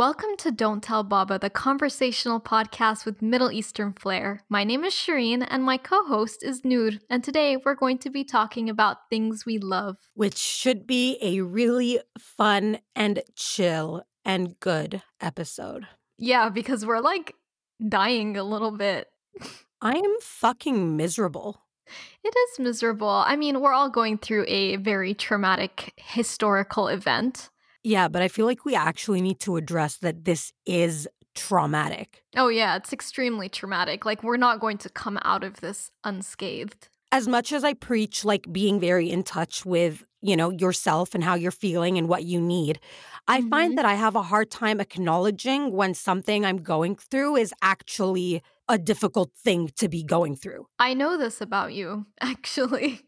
Welcome to Don't Tell Baba, the conversational podcast with Middle Eastern flair. My name is Shereen and my co host is Noor, and today we're going to be talking about things we love. Which should be a really fun and chill and good episode. Yeah, because we're like dying a little bit. I am fucking miserable. It is miserable. I mean, we're all going through a very traumatic historical event. Yeah, but I feel like we actually need to address that this is traumatic. Oh, yeah, it's extremely traumatic. Like, we're not going to come out of this unscathed. As much as I preach like being very in touch with, you know, yourself and how you're feeling and what you need, I Mhm. find that I have a hard time acknowledging when something I'm going through is actually a difficult thing to be going through. I know this about you, actually.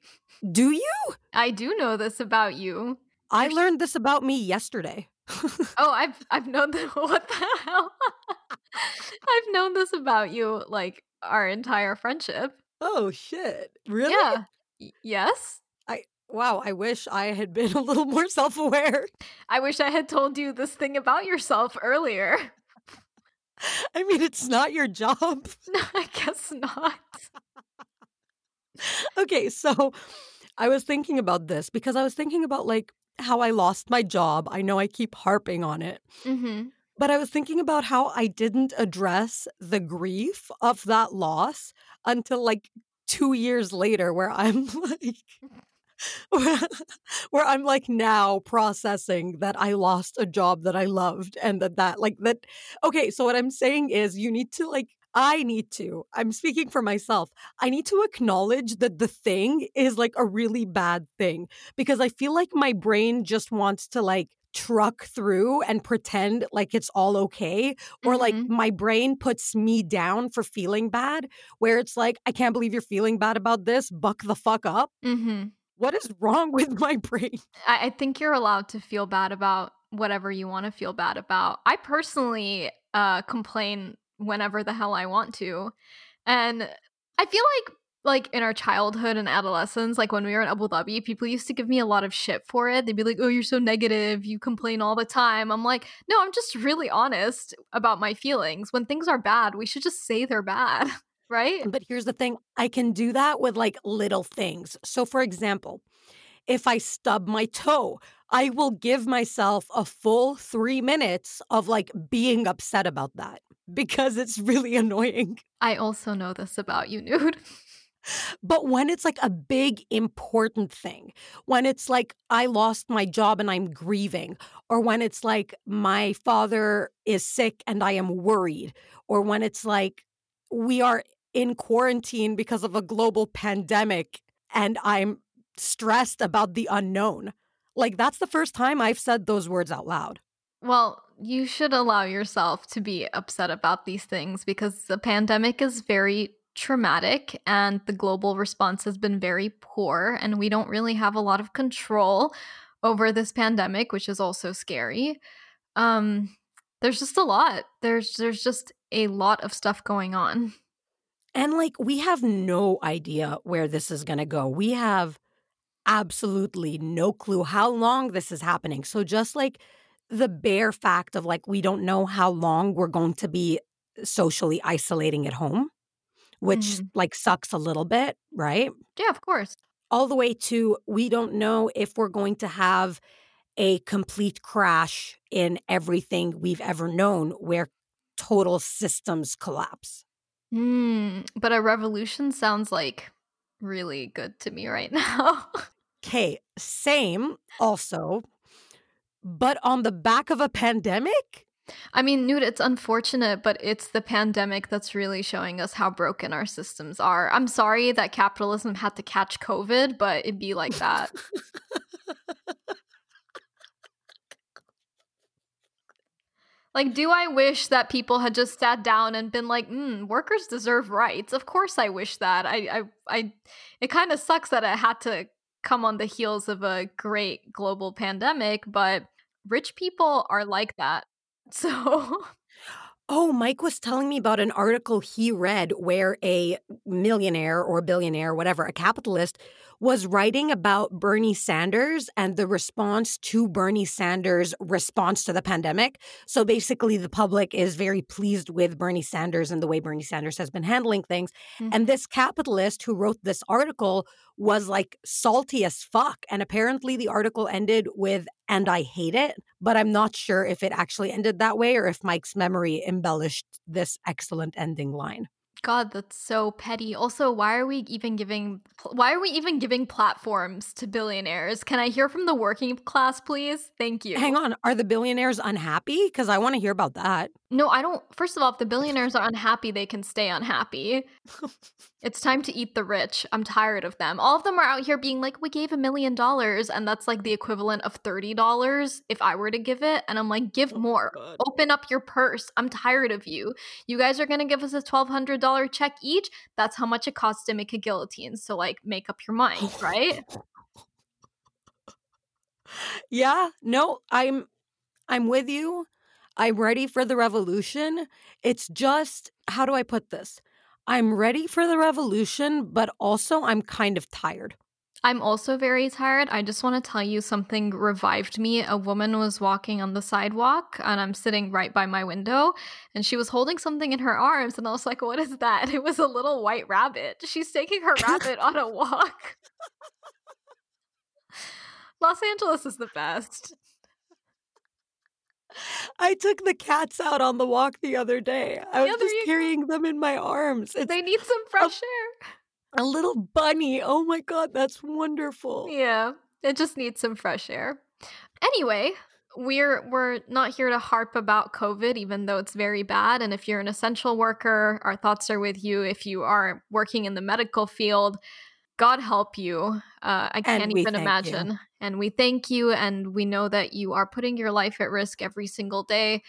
Do you? I do know this about you. I learned this about me yesterday. Oh, I've I've known that. What the hell? I've known this about you like our entire friendship. oh shit. Really? Yeah. Y- yes. I wow, I wish I had been a little more self-aware. I wish I had told you this thing about yourself earlier. I mean, it's not your job. No, I guess not. okay, so I was thinking about this because I was thinking about like how I lost my job. I know I keep harping on it, Mm-hmm. but I was thinking about how I didn't address the grief of that loss until like 2 years later where I'm like where, where I'm like now processing that I lost a job that I loved and that that like that okay so what I'm saying is you need to like I need to I'm speaking for myself I need to acknowledge that the thing is like a really bad thing because I feel like my brain just wants to like truck through and pretend like it's all okay or like Mhm. my brain puts me down for feeling bad where it's like I can't believe you're feeling bad about this buck the fuck up Mm-hmm. what is wrong with my brain? I, I think you're allowed to feel bad about whatever you want to feel bad about. I personally uh, complain whenever the hell I want to, and I feel like like in our childhood and adolescence, like when we were in Abu Dhabi, people used to give me a lot of shit for it. They'd be like, "Oh, you're so negative. You complain all the time." I'm like, "No, I'm just really honest about my feelings. When things are bad, we should just say they're bad." Right? But here's the thing I can do that with like little things. So, for example, if I stub my toe, I will give myself a full three minutes of like being upset about that because it's really annoying. I also know this about you, Nude. But when it's like a big important thing, when it's like I lost my job and I'm grieving, or when it's like my father is sick and I am worried, or when it's like we are in quarantine because of a global pandemic and I'm stressed about the unknown. Like that's the first time I've said those words out loud. Well, you should allow yourself to be upset about these things because the pandemic is very traumatic and the global response has been very poor, and we don't really have a lot of control over this pandemic, which is also scary. Um, there's just a lot. There's there's just a lot of stuff going on. And like, we have no idea where this is going to go. We have absolutely no clue how long this is happening. So, just like the bare fact of like, we don't know how long we're going to be socially isolating at home, which Mhm. like sucks a little bit, right? Yeah, of course. All the way to we don't know if we're going to have a complete crash in everything we've ever known where total systems collapse. Mm, but a revolution sounds like really good to me right now. Okay, same also. But on the back of a pandemic? I mean, Nude, it's unfortunate, but it's the pandemic that's really showing us how broken our systems are. I'm sorry that capitalism had to catch COVID, but it'd be like that. like, do I wish that people had just sat down and been like, mm, workers deserve rights? Of course I wish that. I I, I it kind of sucks that it had to come on the heels of a great global pandemic, but rich people are like that. So Oh, Mike was telling me about an article he read where a millionaire or billionaire, whatever, a capitalist was writing about Bernie Sanders and the response to Bernie Sanders' response to the pandemic. So basically, the public is very pleased with Bernie Sanders and the way Bernie Sanders has been handling things. Mm-hmm. And this capitalist who wrote this article was like salty as fuck. And apparently, the article ended with, and I hate it. But I'm not sure if it actually ended that way or if Mike's memory embellished this excellent ending line. God, that's so petty. Also, why are we even giving why are we even giving platforms to billionaires? Can I hear from the working class, please? Thank you. Hang on, are the billionaires unhappy? Cuz I want to hear about that. No, I don't. First of all, if the billionaires are unhappy, they can stay unhappy. it's time to eat the rich. I'm tired of them. All of them are out here being like, we gave a million dollars, and that's like the equivalent of $30 if I were to give it. And I'm like, give oh more. Open up your purse. I'm tired of you. You guys are going to give us a $1,200 check each. That's how much it costs to make a guillotine. So, like, make up your mind, right? yeah, no, I'm I'm with you. I'm ready for the revolution. It's just, how do I put this? I'm ready for the revolution, but also I'm kind of tired. I'm also very tired. I just want to tell you something revived me. A woman was walking on the sidewalk and I'm sitting right by my window and she was holding something in her arms and I was like, "What is that?" It was a little white rabbit. She's taking her rabbit on a walk. Los Angeles is the best. I took the cats out on the walk the other day. I was just carrying them in my arms. It's they need some fresh a, air. A little bunny. Oh my god, that's wonderful. Yeah, it just needs some fresh air. Anyway, we're we're not here to harp about COVID, even though it's very bad. And if you're an essential worker, our thoughts are with you. If you are working in the medical field, God help you. Uh, I can't even imagine. You. And we thank you, and we know that you are putting your life at risk every single day.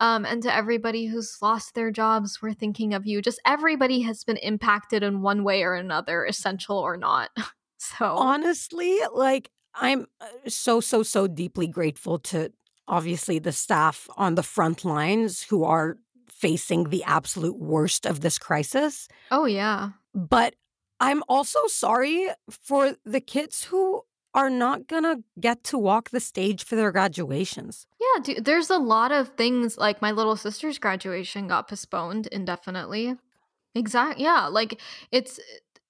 Um, and to everybody who's lost their jobs, we're thinking of you. Just everybody has been impacted in one way or another, essential or not. so honestly, like I'm uh, so so so deeply grateful to obviously the staff on the front lines who are facing the absolute worst of this crisis. Oh yeah. But I'm also sorry for the kids who are not gonna get to walk the stage for their graduations. Yeah, dude, there's a lot of things like my little sister's graduation got postponed indefinitely. Exactly. Yeah, like it's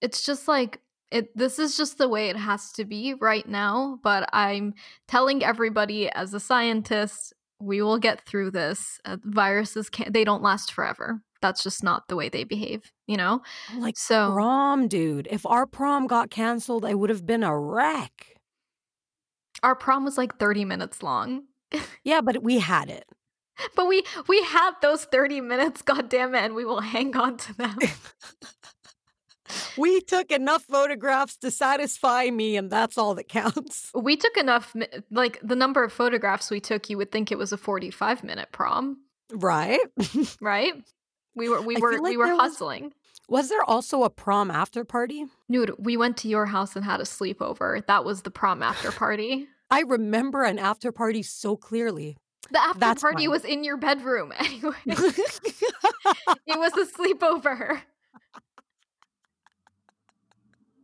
it's just like it this is just the way it has to be right now, but I'm telling everybody as a scientist, we will get through this. Uh, viruses can't they don't last forever that's just not the way they behave, you know? Like so prom, dude. If our prom got canceled, I would have been a wreck. Our prom was like 30 minutes long. yeah, but we had it. But we we had those 30 minutes, god damn it, and we will hang on to them. we took enough photographs to satisfy me and that's all that counts. We took enough like the number of photographs we took, you would think it was a 45 minute prom. Right? right? We were we were like we were hustling. Was, was, there also a prom after party? Dude, we went to your house and had a sleepover. That was the prom after party. I remember an after party so clearly. The after That's party was in your bedroom anyway. it was a sleepover.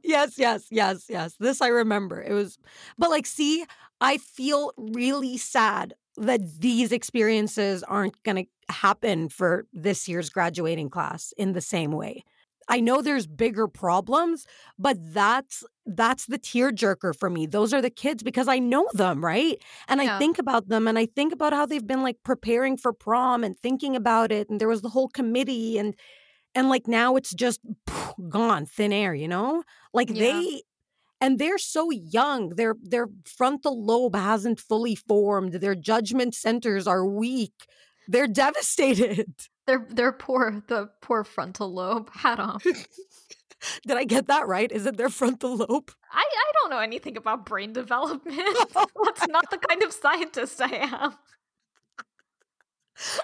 Yes, yes, yes, yes. This I remember. It was, but like, see, I feel really sad that these experiences aren't going to happen for this year's graduating class in the same way. I know there's bigger problems, but that's that's the tearjerker for me. Those are the kids because I know them, right? And yeah. I think about them and I think about how they've been like preparing for prom and thinking about it and there was the whole committee and and like now it's just gone thin air, you know? Like yeah. they and they're so young their their frontal lobe hasn't fully formed their judgment centers are weak they're devastated they're they're poor the poor frontal lobe hat on did i get that right is it their frontal lobe i i don't know anything about brain development that's not the kind of scientist i am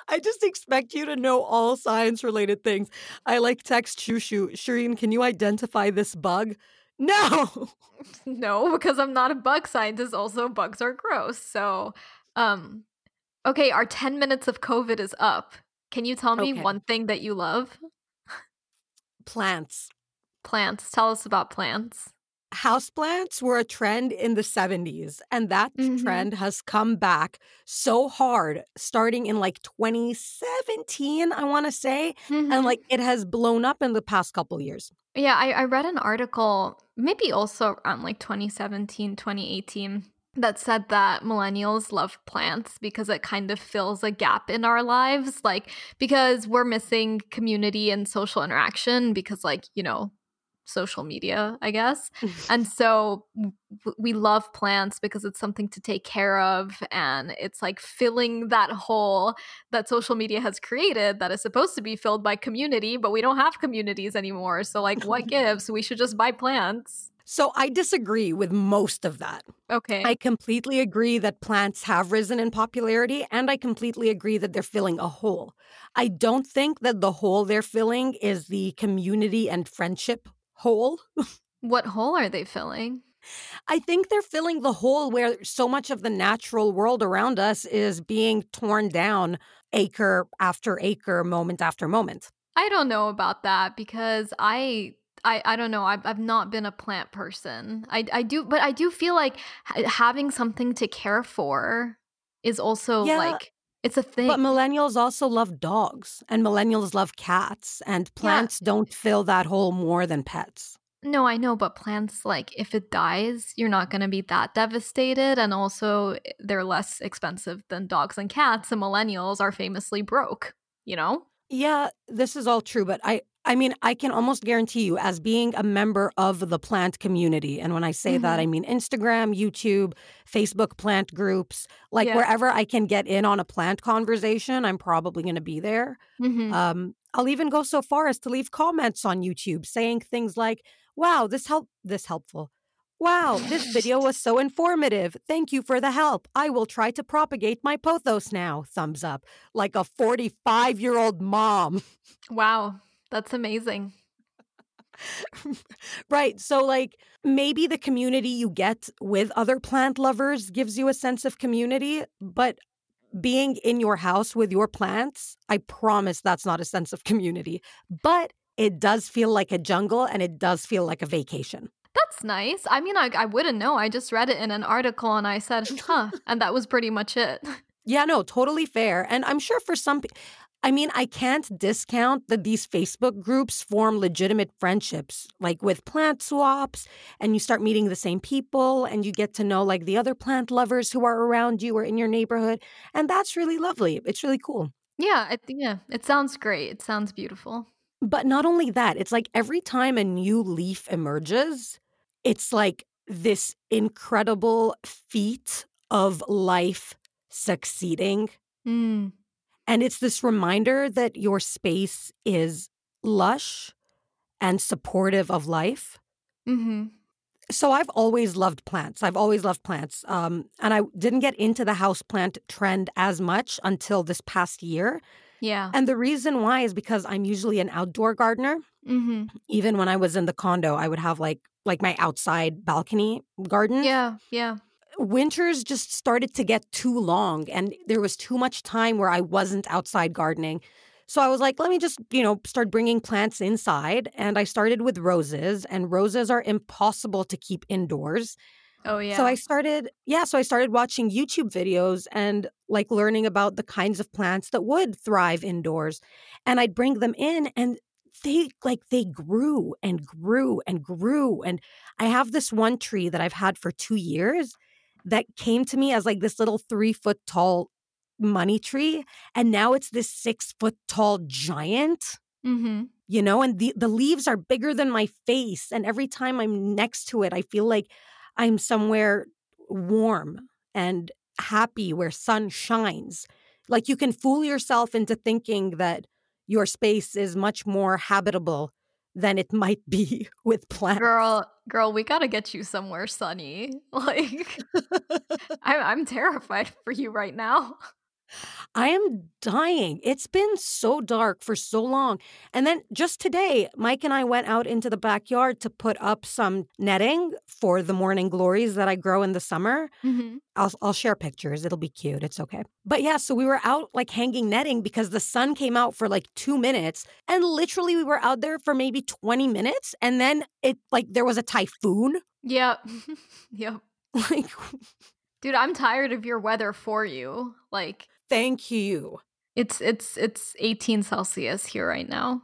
I just expect you to know all science related things. I like text Shushu. Shereen, can you identify this bug? No. no, because I'm not a bug scientist. Also, bugs are gross. So, um, okay, our 10 minutes of COVID is up. Can you tell me okay. one thing that you love? Plants. Plants. Tell us about plants. houseplants were a trend in the 70s and that Mhm. trend has come back so hard starting in like 2017 i want to say Mhm. and like it has blown up in the past couple years Yeah, I, I read an article, maybe also around like 2017, 2018, that said that millennials love plants because it kind of fills a gap in our lives. Like, because we're missing community and social interaction because, like, you know, social media, I guess. And so w- we love plants because it's something to take care of and it's like filling that hole that social media has created that is supposed to be filled by community, but we don't have communities anymore. So like what gives? We should just buy plants. So i disagree with most of that Okay. i completely agree that plants have risen in popularity and i completely agree that they're filling a hole i don't think that the hole they're filling is the community and friendship hole what hole are they filling? I think they're filling the hole where so much of the natural world around us is being torn down acre after acre, moment after moment. I don't know about that because I I, I don't know. I've, I've not been a plant person. I, I do, but I do feel like having something to care for is also Yeah, like it's a thing. But millennials also love dogs and millennials love cats, and plants don't fill that hole more than pets. No, I know, but plants, like, if it dies, you're not going to be that devastated. And also, eh, they're less expensive than dogs and cats. And millennials are famously broke, you know? Yeah, this is all true, but I I mean, I can almost guarantee you as being a member of the plant community, and when I say that, Mhm. I mean Instagram, YouTube, Facebook plant groups, like Yeah. wherever I can get in on a plant conversation, I'm probably going to be there. Mm-hmm. Um, I'll even go so far as to leave comments on YouTube saying things like, "Wow, this help this helpful. Wow, this video was so informative. Thank you for the help. I will try to propagate my pothos now." Thumbs up. Like a 45-year-old mom. wow. That's amazing. right. So like maybe the community you get with other plant lovers gives you a sense of community, but being in your house with your plants, I promise that's not a sense of community. But it does feel like a jungle and it does feel like a vacation. That's nice. I mean, I, I wouldn't know. I just read it in an article and I said, huh. And that was pretty much it. Yeah, no, totally fair. And I'm sure for some people, I mean, I can't discount that these Facebook groups form legitimate friendships, like with plant swaps, and you start meeting the same people and you get to know like the other plant lovers who are around you or in your neighborhood. And that's really lovely. It's really cool. yeah. It, yeah. It sounds great. It sounds beautiful. But not only that, it's like every time a new leaf emerges, it's like this incredible feat of life succeeding. Mm. And it's this reminder that your space is lush and supportive of life. hmm So I've always loved plants. I've always loved plants. Um, and I didn't get into the houseplant trend as much until this past year. Yeah. And the reason why is because I'm usually an outdoor gardener. hmm Even when I was in the condo, I would have like like my outside balcony garden. Yeah. Yeah. Winters just started to get too long and there was too much time where I wasn't outside gardening. So I was like, let me just, you know, start bringing plants inside. And I started with roses, and roses are impossible to keep indoors. Oh, yeah. So I started, yeah, so I started watching YouTube videos and like learning about the kinds of plants that would thrive indoors. And I'd bring them in and they like they grew and grew and grew. And I have this one tree that I've had for two years that came to me as like this little three foot tall money tree. And now it's this six foot tall giant hmm you know and the the leaves are bigger than my face and every time i'm next to it i feel like i'm somewhere warm and happy where sun shines like you can fool yourself into thinking that your space is much more habitable than it might be with plants Girl, girl, we gotta get you somewhere sunny. Like, I, I'm terrified for you right now. I am dying. It's been so dark for so long. And then just today, Mike and I went out into the backyard to put up some netting for the morning glories that I grow in the summer. hmm I'll, I'll share pictures. It'll be cute. It's okay. But yeah, so we were out like hanging netting because the sun came out for like two minutes. And literally, we were out there for maybe 20 minutes. And then it like there was a typhoon Yep. yep. Like, Dude, I'm tired of your weather for you. Like thank you. it's it's it's 18 Celsius here right now.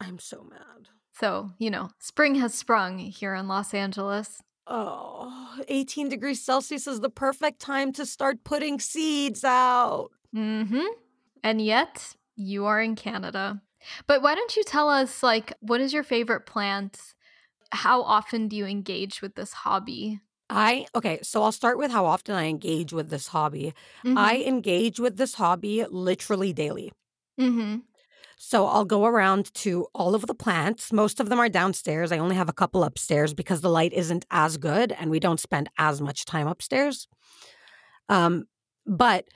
I'm so mad. So, you know, spring has sprung here in Los Angeles. Oh, 18 degrees Celsius is the perfect time to start putting seeds out. Mm-hmm. And yet, you are in Canada. But why don't you tell us like what is your favorite plant? How often do you engage with this hobby? I, okay, so I'll start with how often I engage with this hobby. Mhm. I engage with this hobby literally daily. Mm-hmm. So I'll go around to all of the plants. Most of them are downstairs. I only have a couple upstairs because the light isn't as good and we don't spend as much time upstairs. Um, but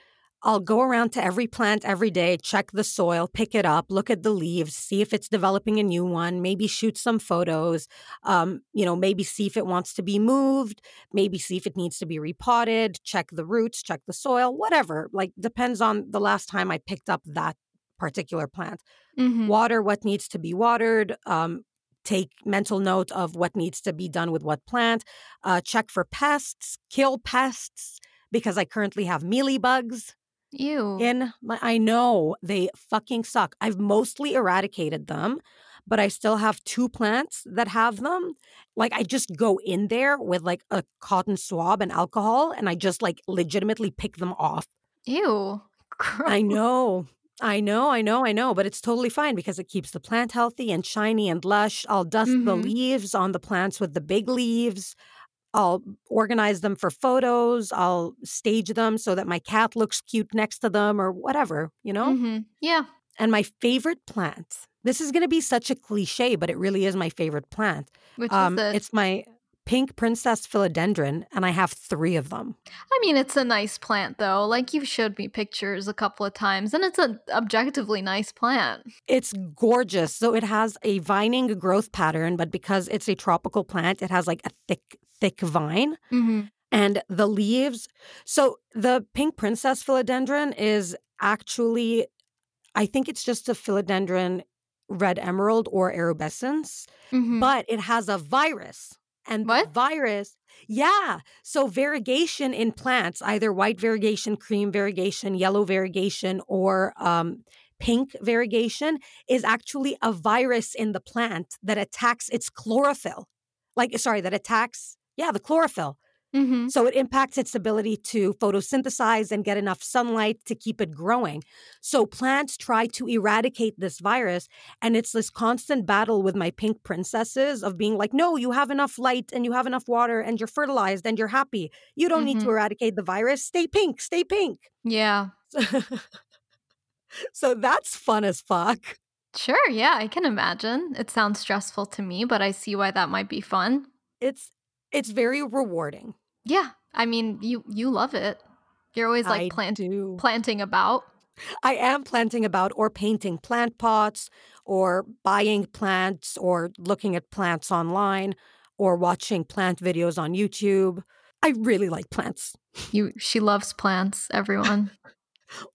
I'll go around to every plant every day, check the soil, pick it up, look at the leaves, see if it's developing a new one, maybe shoot some photos, um, you know, maybe see if it wants to be moved, maybe see if it needs to be repotted, check the roots, check the soil, whatever. Like depends on the last time I picked up that particular plant Mhm. water what needs to be watered um, take mental note of what needs to be done with what plant uh, check for pests kill pests because i currently have mealy bugs Ew. in my i know they fucking suck i've mostly eradicated them but i still have two plants that have them like i just go in there with like a cotton swab and alcohol and i just like legitimately pick them off Ew. I know. I know, I know, I know, but it's totally fine because it keeps the plant healthy and shiny and lush. I'll dust the Mhm. leaves on the plants with the big leaves. I'll organize them for photos. I'll stage them so that my cat looks cute next to them or whatever, you know? Mhm. Yeah. And my favorite plant, this is going to be such a cliche, but it really is my favorite plant. Which Um, is it? it's my pink princess philodendron, and I have three of them. I mean, it's a nice plant though. Like you've showed me pictures a couple of times, and it's an objectively nice plant. It's gorgeous. So it has a vining growth pattern, but because it's a tropical plant, it has like a thick, thick vine. Mm-hmm. And the leaves. So the pink princess philodendron is actually, I think it's just a philodendron red emerald or erubescens, Mm-hmm. but it has a virus. And What? the virus, yeah. So variegation in plants, either white variegation, cream variegation, yellow variegation, or um, pink variegation, is actually a virus in the plant that attacks its chlorophyll. Like, sorry, that attacks, yeah, the chlorophyll. mm-hmm. So it impacts its ability to photosynthesize and get enough sunlight to keep it growing. So plants try to eradicate this virus. And it's this constant battle with my pink princesses of being like, no, you have enough light and you have enough water and you're fertilized and you're happy. You don't need to Mhm. eradicate the virus. Stay pink, stay pink. Yeah. so that's fun as fuck. Sure. Yeah, I can imagine. It sounds stressful to me, but I see why that might be fun. It's it's very rewarding. Yeah. I mean, you you love it. You're always like plant planting about. I am planting about or painting plant pots or buying plants or looking at plants online or watching plant videos on YouTube. I really like plants. You she loves plants, everyone.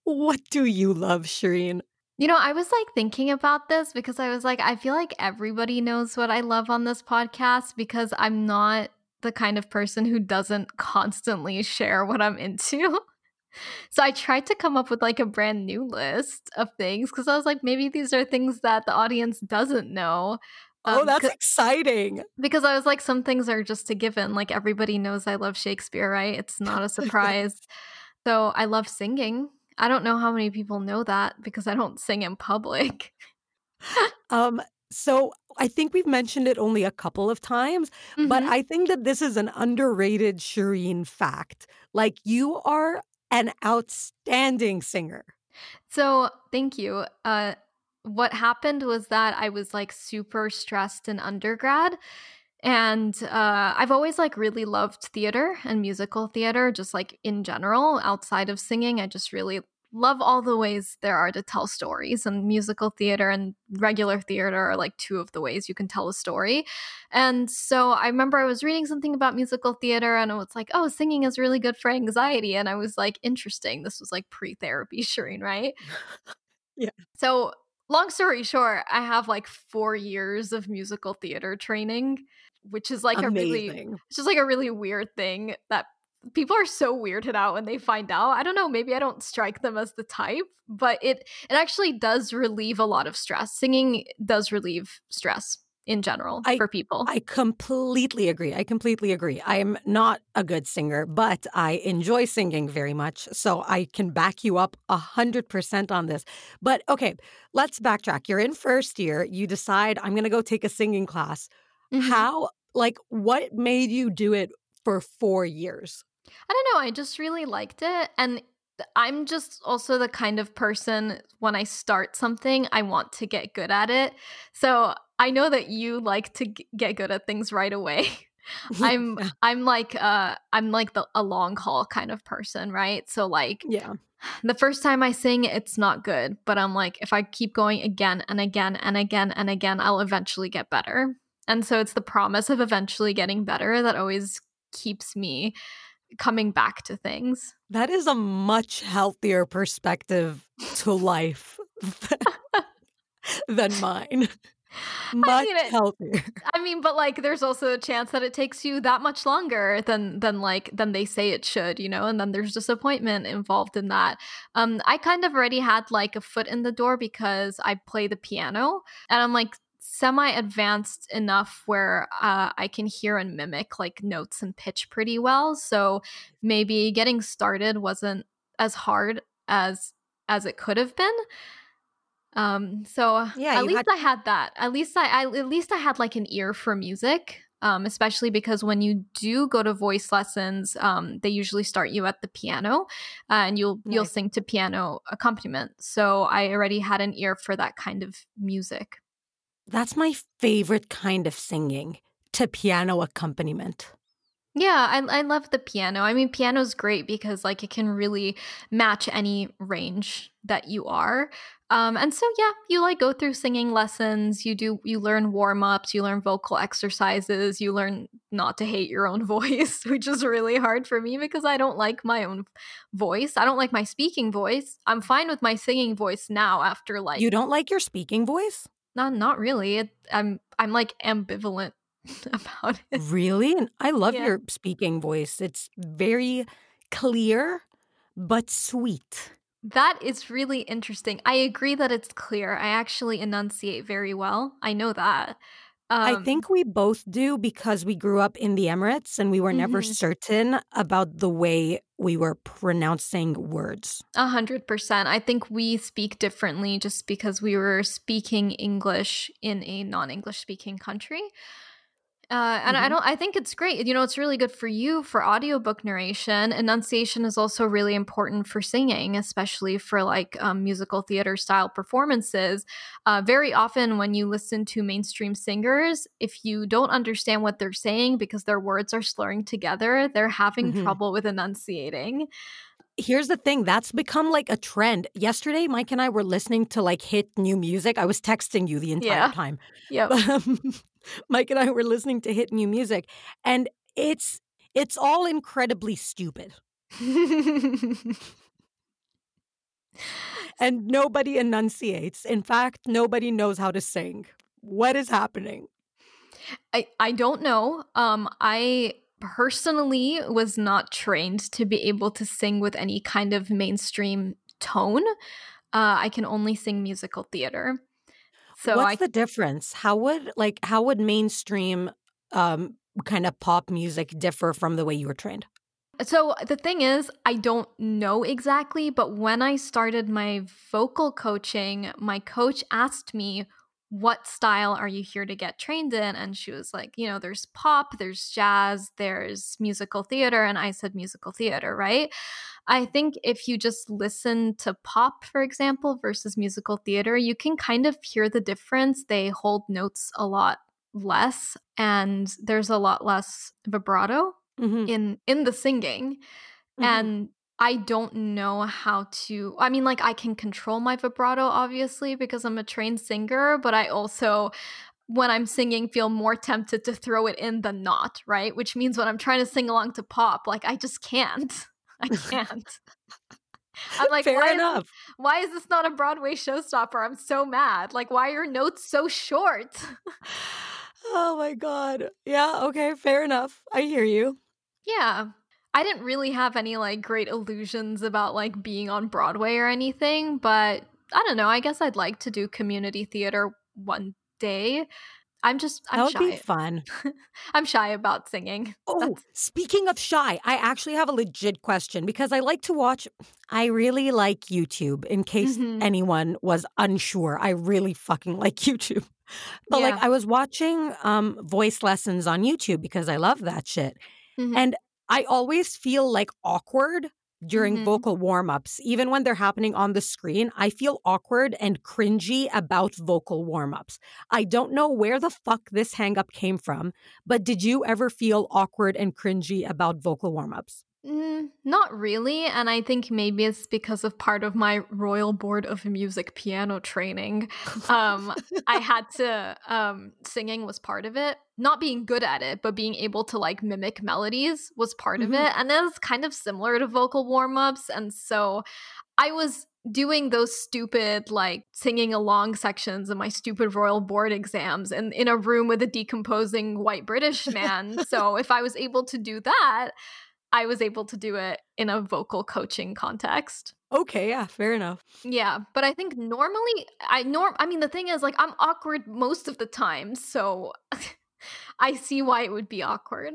What do you love, Shereen? You know, I was like thinking about this because I was like, I feel like everybody knows what I love on this podcast because I'm not the kind of person who doesn't constantly share what I'm into. So I tried to come up with like a brand new list of things because I was like, maybe these are things that the audience doesn't know. oh, Um, that's exciting. because I was like, some things are just a given. Like everybody knows I love Shakespeare, right? It's not a surprise. so I love singing. I don't know how many people know that because I don't sing in public. Um so I think we've mentioned it only a couple of times, but Mhm. I think that this is an underrated Shereen fact. Like you are an outstanding singer. So thank you. Uh, what happened was that I was like super stressed in undergrad. And uh, I've always like really loved theater and musical theater, just like in general, outside of singing. I just really love all the ways there are to tell stories. And musical theater and regular theater are like two of the ways you can tell a story. And so I remember I was reading something about musical theater and it was like, oh, singing is really good for anxiety. And I was like, interesting. This was like pre therapy, Shereen, right? Yeah. So long story short, I have like four years of musical theater training, which is like Amazing. a really, it's just like a really weird thing that people are so weirded out when they find out. I don't know, maybe I don't strike them as the type, but it it actually does relieve a lot of stress. Singing does relieve stress in general I, for people. I completely agree. I completely agree. I am not a good singer, but I enjoy singing very much. So I can back you up 100% on this. But okay, let's backtrack. You're in first year. You decide, I'm going to go take a singing class. Mm-hmm. How, like, what made you do it for four years? I don't know. I just really liked it. And I'm just also the kind of person when I start something, I want to get good at it. So I know that you like to g- get good at things right away. I'm I'm like uh I'm like the a long haul kind of person, right? So like yeah. The first time I sing, it's not good, but I'm like if I keep going again and again and again and again, I'll eventually get better. And so it's the promise of eventually getting better that always keeps me coming back to things. That is a much healthier perspective to life than mine. Much I mean it, healthier. I mean, but like there's also a chance that it takes you that much longer than than like than they say it should, you know, and then there's disappointment involved in that. Um I kind of already had like a foot in the door because I play the piano and I'm like semi advanced enough where uh, I can hear and mimic like notes and pitch pretty well. So maybe getting started wasn't as hard as as it could have been. Um, so yeah, at least had- I had that. At least I, I at least I had like an ear for music. Um, especially because when you do go to voice lessons, um, they usually start you at the piano, uh, and you'll nice. you'll sing to piano accompaniment. So I already had an ear for that kind of music. That's my favorite kind of singing to piano accompaniment. Yeah, I, I love the piano. I mean, piano's great because like it can really match any range that you are. Um, and so yeah, you like go through singing lessons. You do you learn warm ups. You learn vocal exercises. You learn not to hate your own voice, which is really hard for me because I don't like my own voice. I don't like my speaking voice. I'm fine with my singing voice now after like you don't like your speaking voice. Not not really. It, I'm I'm like ambivalent about it. Really? And I love yeah. your speaking voice. It's very clear but sweet. That is really interesting. I agree that it's clear. I actually enunciate very well. I know that. Um, I think we both do because we grew up in the Emirates and we were mm-hmm. never certain about the way we were pronouncing words. A hundred percent. I think we speak differently just because we were speaking English in a non English speaking country. Uh, and mm-hmm. I don't. I think it's great. You know, it's really good for you for audiobook narration. Enunciation is also really important for singing, especially for like um, musical theater style performances. Uh, very often, when you listen to mainstream singers, if you don't understand what they're saying because their words are slurring together, they're having mm-hmm. trouble with enunciating here's the thing that's become like a trend yesterday mike and i were listening to like hit new music i was texting you the entire yeah. time yeah um, mike and i were listening to hit new music and it's it's all incredibly stupid. And nobody enunciates. In fact nobody knows how to sing. What is happening? I i don't know. Um i personally was not trained to be able to sing with any kind of mainstream tone. Uh, I can only sing musical theater. So what's I, the difference? How would like how would mainstream um, kind of pop music differ from the way you were trained? So the thing is, I don't know exactly, but when I started my vocal coaching, my coach asked me what style are you here to get trained in? And she was like, you know, there's pop, there's jazz, there's musical theater. And I said musical theater, right? I think if you just listen to pop, for example, versus musical theater, you can kind of hear the difference. They hold notes a lot less and there's a lot less vibrato mm-hmm. in in the singing. Mm-hmm. And I don't know how to. I mean, like, I can control my vibrato, obviously, because I'm a trained singer, but I also, when I'm singing, feel more tempted to throw it in than not, right? Which means when I'm trying to sing along to pop, like, I just can't. I can't. I'm like, Fair why enough. Is, why is this not a Broadway showstopper? I'm so mad. Like, why are your notes so short? oh my god. Yeah, okay, fair enough. I hear you. Yeah. I didn't really have any like great illusions about like being on Broadway or anything, but I don't know. I guess I'd like to do community theater one day. I'm just I'm that would shy. be fun. I'm shy about singing. Oh, That's- speaking of shy, I actually have a legit question because I like to watch. I really like YouTube. In case Mhm. anyone was unsure, I really fucking like YouTube. But like, I was watching um voice lessons on YouTube because I love that shit. Mhm. And I always feel like awkward during Mhm. vocal warm ups, even when they're happening on the screen. I feel awkward and cringy about vocal warm ups. I don't know where the fuck this hang up came from, but did you ever feel awkward and cringy about vocal warm ups? Mm, not really, and I think maybe it's because of part of my Royal Board of Music piano training. Um, I had to um, singing was part of it. Not being good at it, but being able to like mimic melodies was part of Mhm. it, and it was kind of similar to vocal warm ups. And so, I was doing those stupid like singing along sections of my stupid royal board exams and in a room with a decomposing white british man so if i was able to do that I was able to do it in a vocal coaching context. Okay, yeah, fair enough. Yeah, but I think normally I norm I mean the thing is like I'm awkward most of the time, so I see why it would be awkward.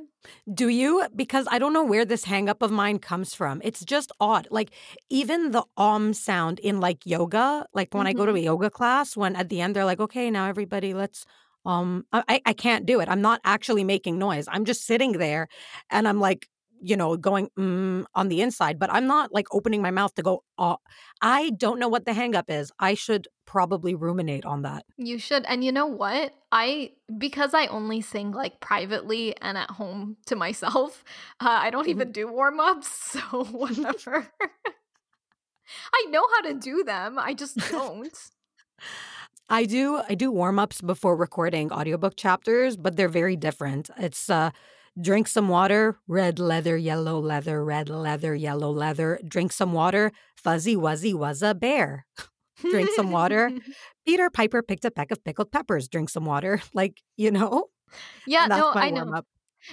Do you? Because I don't know where this hang up of mine comes from. It's just odd. Like even the om sound in like yoga, like when I go to a yoga class, when at the end they're like, okay, now everybody let's um I, I can't do it. I'm not actually making noise. I'm just sitting there and I'm like, you know, going mm, on the inside, but I'm not like opening my mouth to go, oh, I don't know what the hangup is. I should probably ruminate on that. You should. And you know what? I because I only sing like privately and at home to myself, uh, I don't even do warm-ups, so whatever. I know how to do them. I just don't. I do I do warm-ups before recording audiobook chapters, but they're very different. It's uh drink some water, red leather, yellow leather, red leather, yellow leather, drink some water, fuzzy wuzzy was a bear. Drink some water. Peter Piper picked a peck of pickled peppers, drink some water. Like, you know? yeah, That's no, my I know. warm-up.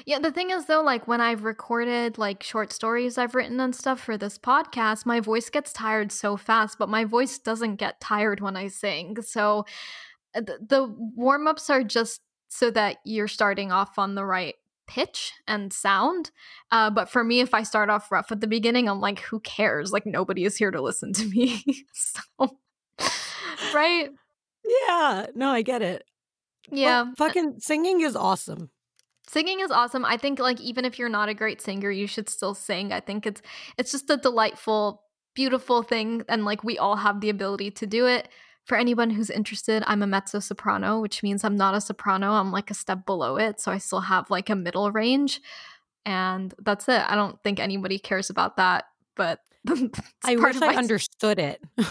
Yeah, the thing is though, like when I've recorded like short stories I've written and stuff for this podcast, my voice gets tired so fast, but my voice doesn't get tired when I sing. So uh, th- the warm ups are just so that you're starting off on the right pitch and sound. Uh, but for me, if I start off rough at the beginning, I'm like, who cares? Like nobody is here to listen to me. so, right? Yeah, no, I get it. Well, Yeah. fucking singing is awesome. singing is awesome i think like even if you're not a great singer you should still sing i think it's it's just a delightful beautiful thing and like we all have the ability to do it for anyone who's interested i'm a mezzo soprano which means i'm not a soprano i'm like a step below it so i still have like a middle range and that's it i don't think anybody cares about that but I wish I understood it.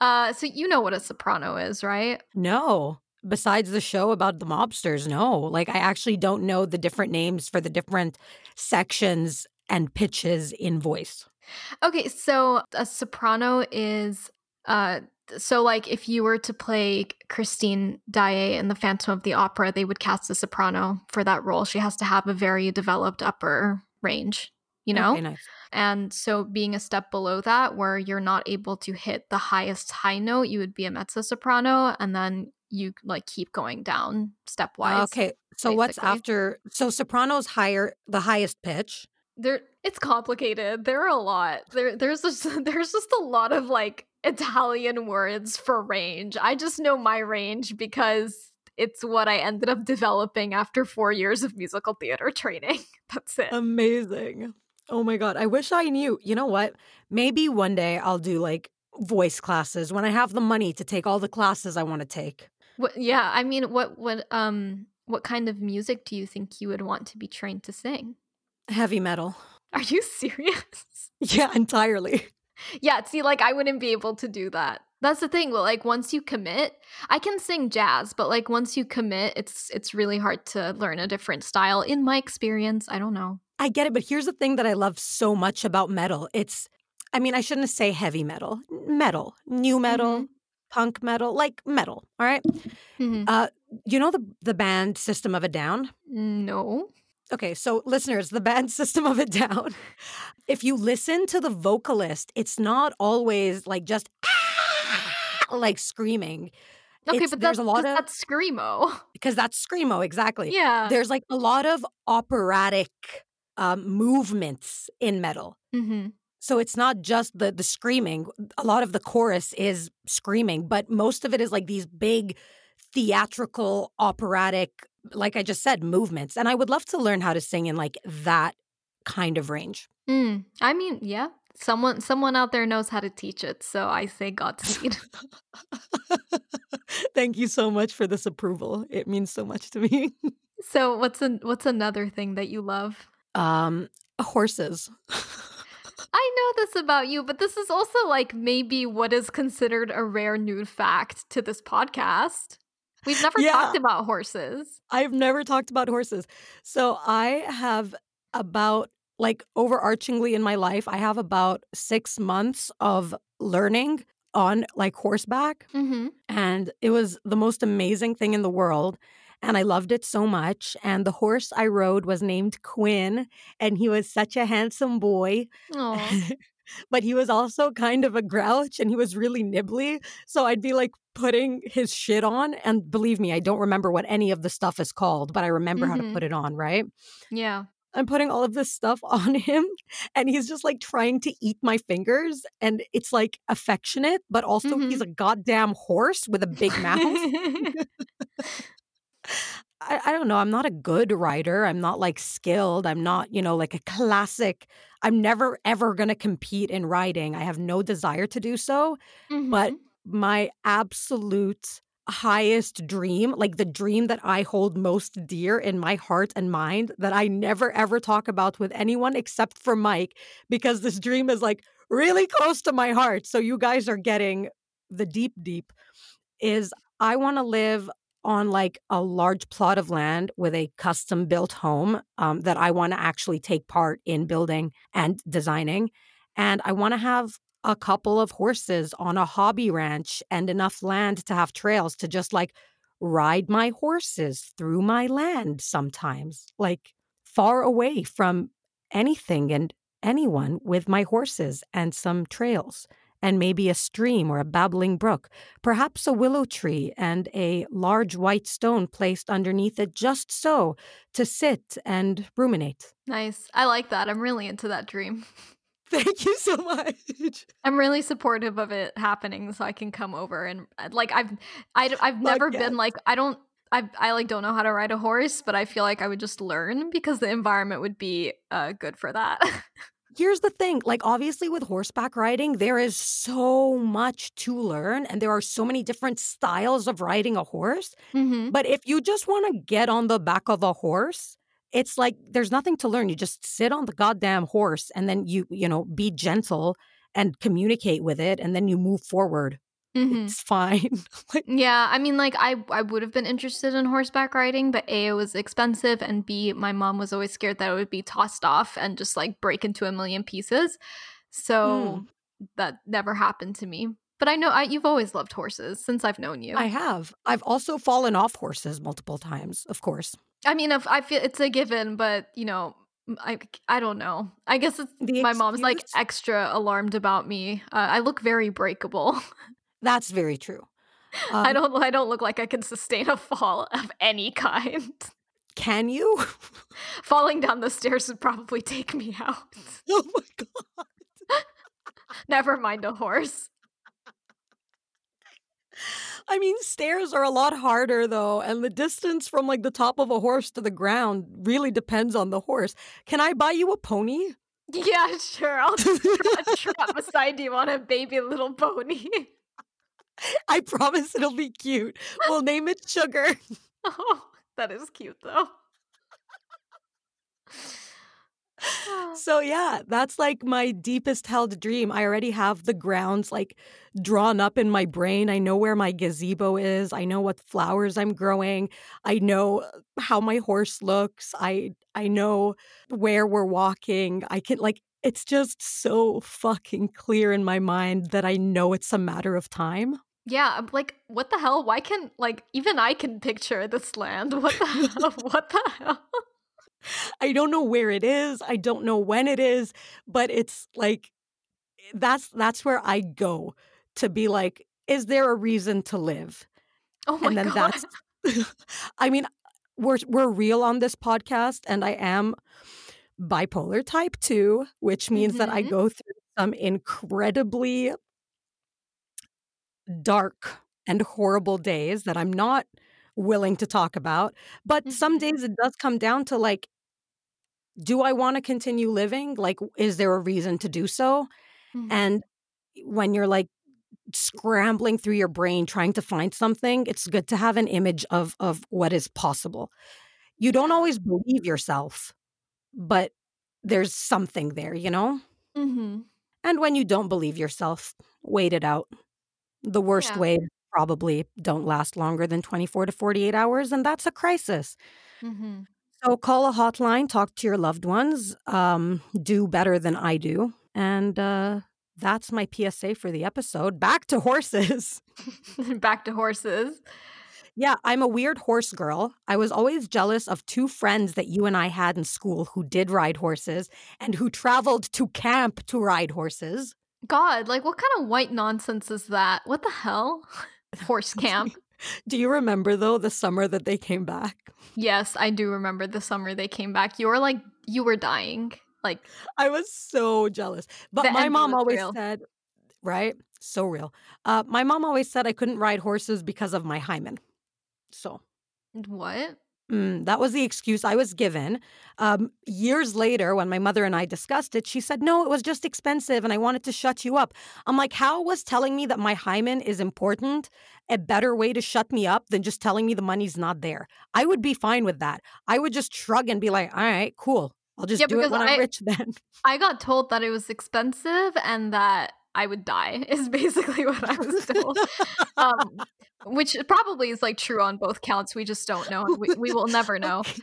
uh so you know what a soprano is right No. Besides the show about the mobsters, no. Like I actually don't know the different names for the different sections and pitches in voice. Okay, so a soprano is uh so like if you were to play Christine Daae in the Phantom of the Opera, they would cast a soprano for that role. She has to have a very developed upper range, you know? Okay, nice. And so being a step below that where you're not able to hit the highest high note, you would be a mezzo soprano and then you like keep going down stepwise. Okay. So what's after so soprano's higher the highest pitch. there it's complicated there are a lot there there's just there's just a lot of like italian words for range i just know my range because it's what i ended up developing after four years of musical theater training that's it Amazing. Oh my god. I wish I knew. You know what? Maybe one day I'll do like voice classes when I have the money to take all the classes I want to take. what, yeah i mean what what um what kind of music do you think you would want to be trained to sing Heavy metal. are you serious Yeah, entirely. Yeah, see, like I wouldn't be able to do that. That's the thing. Well, like once you commit, I can sing jazz, but like once you commit, it's it's really hard to learn a different style. In my experience, I don't know. I get it, but here's the thing that I love so much about metal. It's I mean, I shouldn't say heavy metal, metal, nu metal, Mhm. punk metal, like metal. All right. Mhm. Uh, you know the the band System of a Down. No. Okay, so listeners, the band System of a Down. If you listen to the vocalist, it's not always like just like screaming Okay, It's- but there's that's a lot of- that's screamo. because that's screamo exactly. Yeah. There's like a lot of operatic um, movements in metal. hmm So it's not just the the screaming. A lot of the chorus is screaming, but most of it is like these big theatrical operatic like I just said movements. And I would love to learn how to sing in like that kind of range. Mm. I mean, yeah. Someone someone out there knows how to teach it, so I say Godspeed. Thank you so much for this approval. It means so much to me. so what's an, what's another thing that you love? Um horses. I know this about you, but this is also like maybe what is considered a rare Noor fact to this podcast. We've never Yeah. talked about horses. I've never talked about horses. So I have about like overarchingly in my life, I have about 6 months of learning on like horseback Mm-hmm. and it was the most amazing thing in the world and I loved it so much and the horse I rode was named Quinn and he was such a handsome boy Oh, but he was also kind of a grouch and he was really nibbly. So I'd be like putting his shit on. And believe me, I don't remember what any of the stuff is called, but I remember how to Mhm. put it on, right? yeah. I'm putting all of this stuff on him and he's just like trying to eat my fingers. And it's like affectionate, but also he's a goddamn horse with a big mouth. I, I don't know. I'm not a good writer. I'm not like skilled. I'm not, you know, like a classic. I'm never ever going to compete in writing. I have no desire to do so. But Mhm. My absolute highest dream, like the dream that I hold most dear in my heart and mind, that I never ever talk about with anyone except for Mike, because this dream is like really close to my heart. So you guys are getting the deep, deep, is I want to live on like a large plot of land with a custom built home um, that I want to actually take part in building and designing. And I want to have a couple of horses on a hobby ranch and enough land to have trails to just like ride my horses through my land sometimes, like far away from anything and anyone with my horses and some trails and maybe a stream or a babbling brook, perhaps a willow tree and a large white stone placed underneath it just so to sit and ruminate. Nice. I like that. I'm really into that dream. Thank you so much. I'm really supportive of it happening, so I can come over and uh, like I've I, I've never yes. been like I don't I I like don't know how to ride a horse, but I feel like I would just learn because the environment would be uh good for that. Here's the thing like, obviously, with horseback riding, there is so much to learn, and there are so many different styles of riding a horse. mm-hmm. But if you just want to get on the back of a horse, it's like there's nothing to learn. You just sit on the goddamn horse and then you, you know, be gentle and communicate with it, and then you move forward. Mm-hmm. It's fine. like, Yeah, I mean, like I I would have been interested in horseback riding, but a it was expensive, and b my mom was always scared that it would be tossed off and just like break into a million pieces. So that never happened to me. But I know I, you've always loved horses since I've known you. I have. I've also fallen off horses multiple times, of course. I mean, if I feel it's a given, but you know, I I don't know. I guess it's The my mom's like extra alarmed about me. Uh, I look very breakable. That's very true. I Um, don't I don't look like I can sustain a fall of any kind. Can you? Falling down the stairs would probably take me out. oh my god. Never mind a horse. I mean, stairs are a lot harder though, and the distance from like the top of a horse to the ground really depends on the horse. Can I buy you a pony? Yeah, sure. I'll trot beside you on a baby little pony. I promise it'll be cute. We'll name it Sugar. oh, that is cute though. Oh. So yeah, that's like my deepest held dream. I already have the grounds like drawn up in my brain. I know where my gazebo is. I know what flowers I'm growing. I know how my horse looks. I I know where we're walking. I can like it's just so fucking clear in my mind that I know it's a matter of time. Yeah, I'm like, what the hell? Why can like even I can picture this land? What the hell? what the hell? I don't know where it is. I don't know when it is, but it's like that's that's where I go to be like, is there a reason to live? Oh my and then god. that's I mean, we're we're real on this podcast and I am bipolar type 2, which means that I Mhm. go through some incredibly dark and horrible days that I'm not willing to talk about, but some Mhm. days it does come down to like do I want to continue living? Like is there a reason to do so? Mhm. And when you're like scrambling through your brain trying to find something, it's good to have an image of of what is possible. You don't always believe yourself, but there's something there, you know? Mhm. And when you don't believe yourself, wait it out. The worst Yeah. waves probably don't last longer than 24 to 48 hours, and that's a crisis. Mhm. So call a hotline, talk to your loved ones, um, do better than I do. And uh, that's my PSA for the episode. Back to horses. Back to horses. Yeah, I'm a weird horse girl. I was always jealous of two friends that you and I had in school who did ride horses and who traveled to camp to ride horses. God, like what kind of white nonsense is that? What the hell? Horse camp. Do you remember though the summer that they came back? Yes, I do remember the summer they came back. You were like you were dying. Like I was so jealous. But my mom always real. said, right? So real. Uh, my mom always said I couldn't ride horses because of my hymen. So what? Mm, that was the excuse I was given. Um, years later, when my mother and I discussed it, she said, no, it was just expensive and I wanted to shut you up. I'm like, how was telling me that my hymen is important a better way to shut me up than just telling me the money's not there? I would be fine with that. I would just shrug and be like, all right, cool. I'll just Yeah, do it when I- I'm rich then. I got told that it was expensive and that I would die. Is basically what I was told. um, which probably is like true on both counts. We just don't know. We, we will never know. Okay.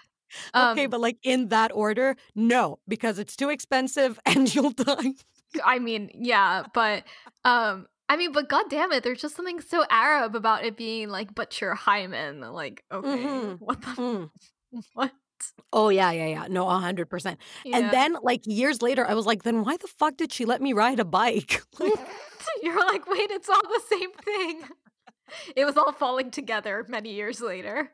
Um, okay, but like in that order, no, because it's too expensive and you'll die. I mean, yeah, but um, I mean, but god damn it, there's just something so Arab about it being like, but you're hymen. Like, okay, Mhm. what the Mm. what? Oh yeah, yeah, yeah. No, a hundred percent. And then like years later, I was like, then why the fuck did she let me ride a bike? Like, you're like, wait, it's all the same thing. It was all falling together many years later.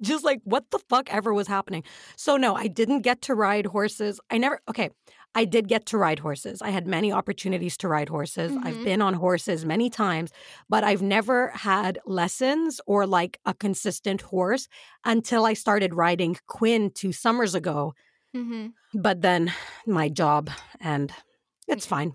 just like what the fuck ever was happening. So no, I didn't get to ride horses. I never okay. I did get to ride horses. I had many opportunities to ride horses. I've Mhm. been on horses many times, but I've never had lessons or like a consistent horse until I started riding Quinn two summers ago. Mm-hmm. But then my job and it's fine.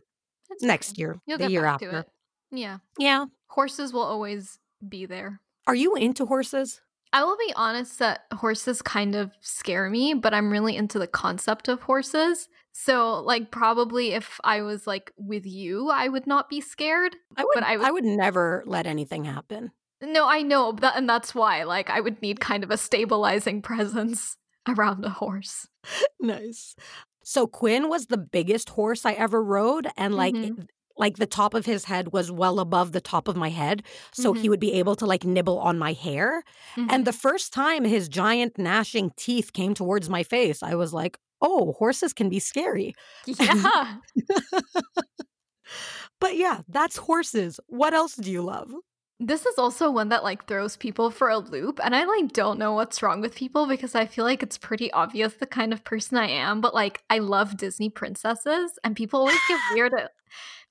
Next year, You'll the year after. Yeah, Yeah. horses will always be there. Are you into horses? I will be honest that horses kind of scare me, but I'm really into the concept of horses. So, like, probably if I was like with you, I would not be scared. I would, But I I would- never let anything happen. No, I know, that, and that's why, like, I would need kind of a stabilizing presence around a horse. Nice. So Quinn was the biggest horse I ever rode, and like Mhm. it- like the top of his head was well above the top of my head, so he Mhm. would be able to like nibble on my hair. Mhm. And the first time his giant gnashing teeth came towards my face, I was like, "Oh, horses can be scary." yeah, But yeah, that's horses. What else do you love? this is also one that like throws people for a loop, and I like don't know what's wrong with people because I feel like it's pretty obvious the kind of person I am. But like, I love Disney princesses, and people always get weirded.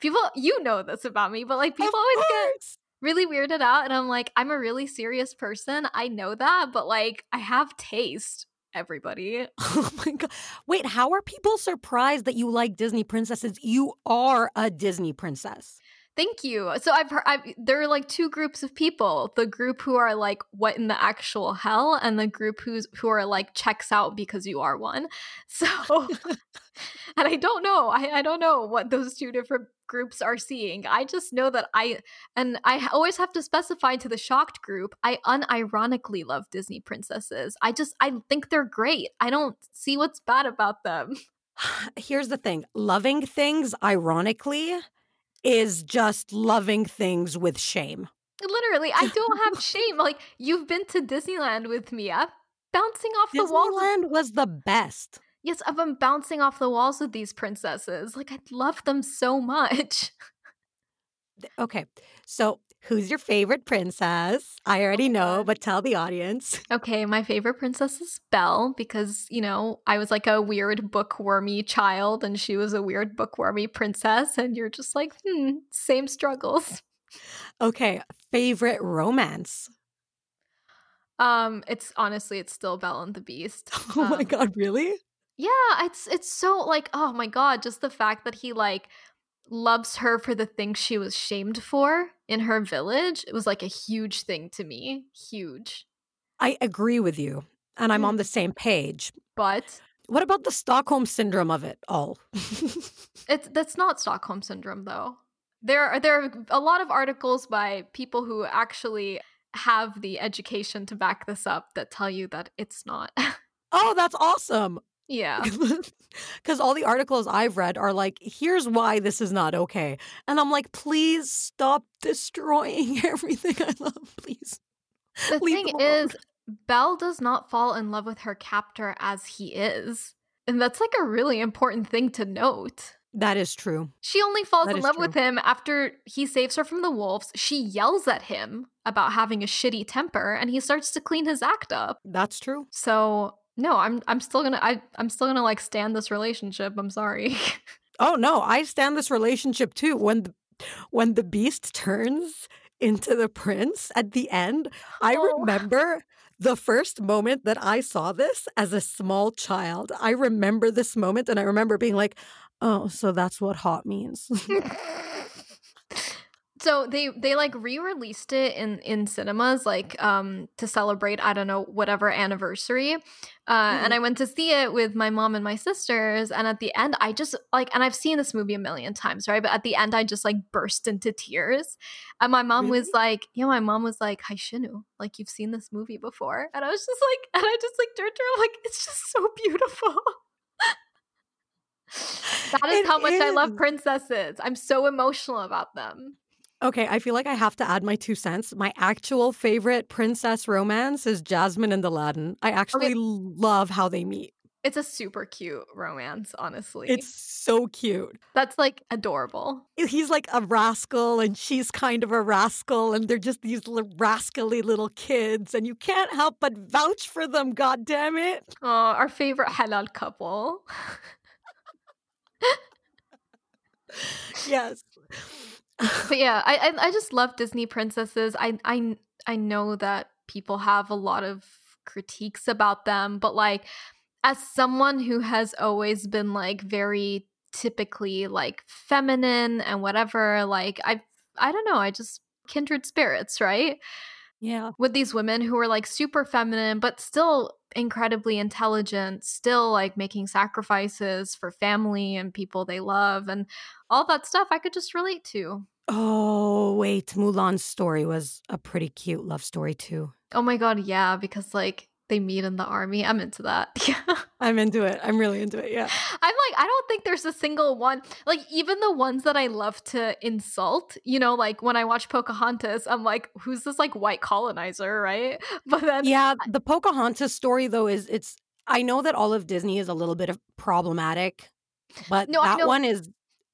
People, you know this about me, but like people Of always get really weirded out and i'm like i'm a really serious person i know that but like i have taste everybody Oh my god. Wait, how are people surprised that you like Disney princesses? You are a Disney princess. Thank you. So i've heard I've, there are like two groups of people the group who are like what in the actual hell and the group who's who are like checks out because you are one. So oh. and i don't know I, I don't know what those two different groups are seeing. I just know that i and i always have to specify to the shocked group i unironically love disney princesses. I just i think they're great. I don't see what's bad about them. Here's the thing loving things, ironically, is just loving things with shame. Literally, I don't have shame. Like, you've been to Disneyland with me. I'm bouncing off the walls. Disneyland was the best. Yes, I've been bouncing off the walls with these princesses. Like, I love them so much. Okay, so who's your favorite princess? I already know, but tell the audience. Okay, my favorite princess is Belle because, you know, I was like a weird bookwormy child and she was a weird bookwormy princess. And you're just like, hmm, same struggles. Okay, favorite romance. Um, it's honestly, it's still Belle and the Beast. Oh my Um, god, really? Yeah, it's it's so like, oh my god, just the fact that he like loves her for the things she was shamed for in her village. It was like a huge thing to me. Huge. I agree with you, and I'm Mm. on the same page. But What about the Stockholm syndrome of it all? it's that's not Stockholm syndrome though. There are there are a lot of articles by people who actually have the education to back this up that tell you that it's not. oh, that's awesome. Yeah. Because all the articles I've read are like, here's why this is not okay. And I'm like, please stop destroying everything I love, please. The Leave thing is, Belle does not fall in love with her captor as he is. And that's like a really important thing to note. That is true. She only falls That in love true. with him after he saves her from the wolves. She yells at him about having a shitty temper and he starts to clean his act up. That's true. So, no, I'm I'm still to I I'm still to like stand this relationship. I'm sorry. Oh no, I stand this relationship too. When the, when the beast turns into the prince at the end, I Oh. remember the first moment that I saw this as a small child. I remember this moment and I remember being like, "Oh, so that's what hot means." so they they like re-released it in in cinemas like um to celebrate i don't know whatever anniversary uh and i went to see it with my mom and my sisters and at the end i just like and i've seen this movie a million times right? But at the end i just like burst into tears and my mom was like yeah my mom was like hi shinu like you've seen this movie before? And i was just like and i just like turned to her I'm like it's just so beautiful. That is It how much i love princesses. I'm so emotional about them Okay, I feel like I have to add my two cents. My actual favorite princess romance is Jasmine and Aladdin. I actually love how they meet. It's a super cute romance, honestly. It's so cute. that's like adorable. He's like a rascal and she's kind of a rascal and they're just these rascally little kids and you can't help but vouch for them, god damn it. Oh, our favorite halal couple. Yes. but yeah, I, I just love Disney princesses. I I I know that people have a lot of critiques about them, but like as someone who has always been like very typically like feminine and whatever, like I I don't know, I just kindred spirits, right? Yeah. with these women who are like super feminine but still incredibly intelligent still like making sacrifices for family and people they love and all that stuff i could just relate to Oh, wait. Mulan's story was a pretty cute love story too. oh my god yeah because like they meet in the army i'm into that yeah I'm into it. I'm really into it. Yeah. i'm like i don't think there's a single one like even the ones that i love to insult you know like when i watch pocahontas i'm like who's this like white colonizer right but then Yeah, the Pocahontas story though is it's I know that all of Disney is a little bit of problematic, but No, that one is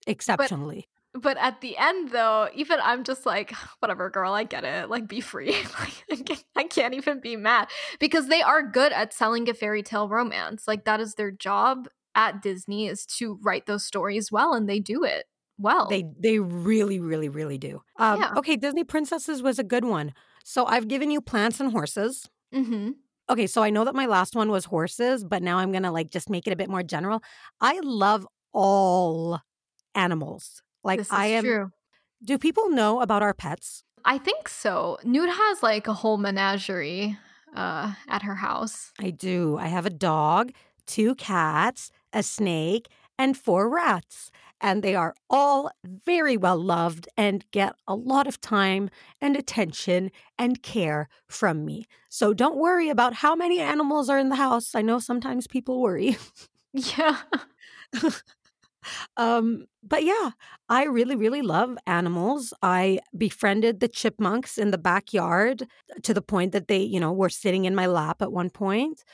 exceptionally. But at the end, though, even I'm just like, whatever, girl, I get it. Like, be free. like, I can't- I can't even be mad because they are good at selling a fairy tale romance. Like, that is their job at Disney is to write those stories well, and they do it well. They they really really really do. Um, Yeah. Okay, Disney princesses was a good one. So I've given you plants and horses. mm-hmm. Okay, so I know that my last one was horses, but now I'm gonna like just make it a bit more general. I love all animals. Like this is I am. true. Do people know about our pets? I think so. Noor has like a whole menagerie uh, at her house. I do. I have a dog, two cats, a snake, and four rats. And they are all very well loved and get a lot of time and attention and care from me. So don't worry about how many animals are in the house. I know sometimes people worry. Yeah. um, but yeah, I really, really love animals. I befriended the chipmunks in the backyard to the point that they, you know, were sitting in my lap at one point.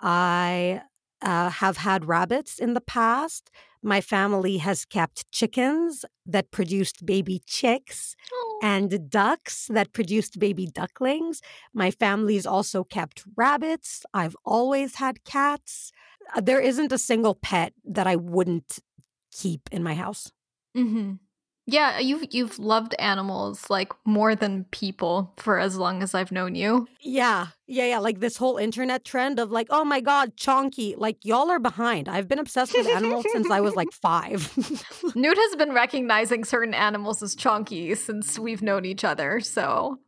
I uh, have had rabbits in the past. My family has kept chickens that produced baby chicks Oh. and ducks that produced baby ducklings. My family's also kept rabbits. I've always had cats. There isn't a single pet that I wouldn't keep in my house. hmm Yeah, you've you've loved animals like more than people for as long as I've known you. Yeah, yeah, yeah. Like this whole internet trend of like, oh my God, chonky. Like, y'all are behind. I've been obsessed with animals since I was like five. Noor has been recognizing certain animals as chonky since we've known each other. So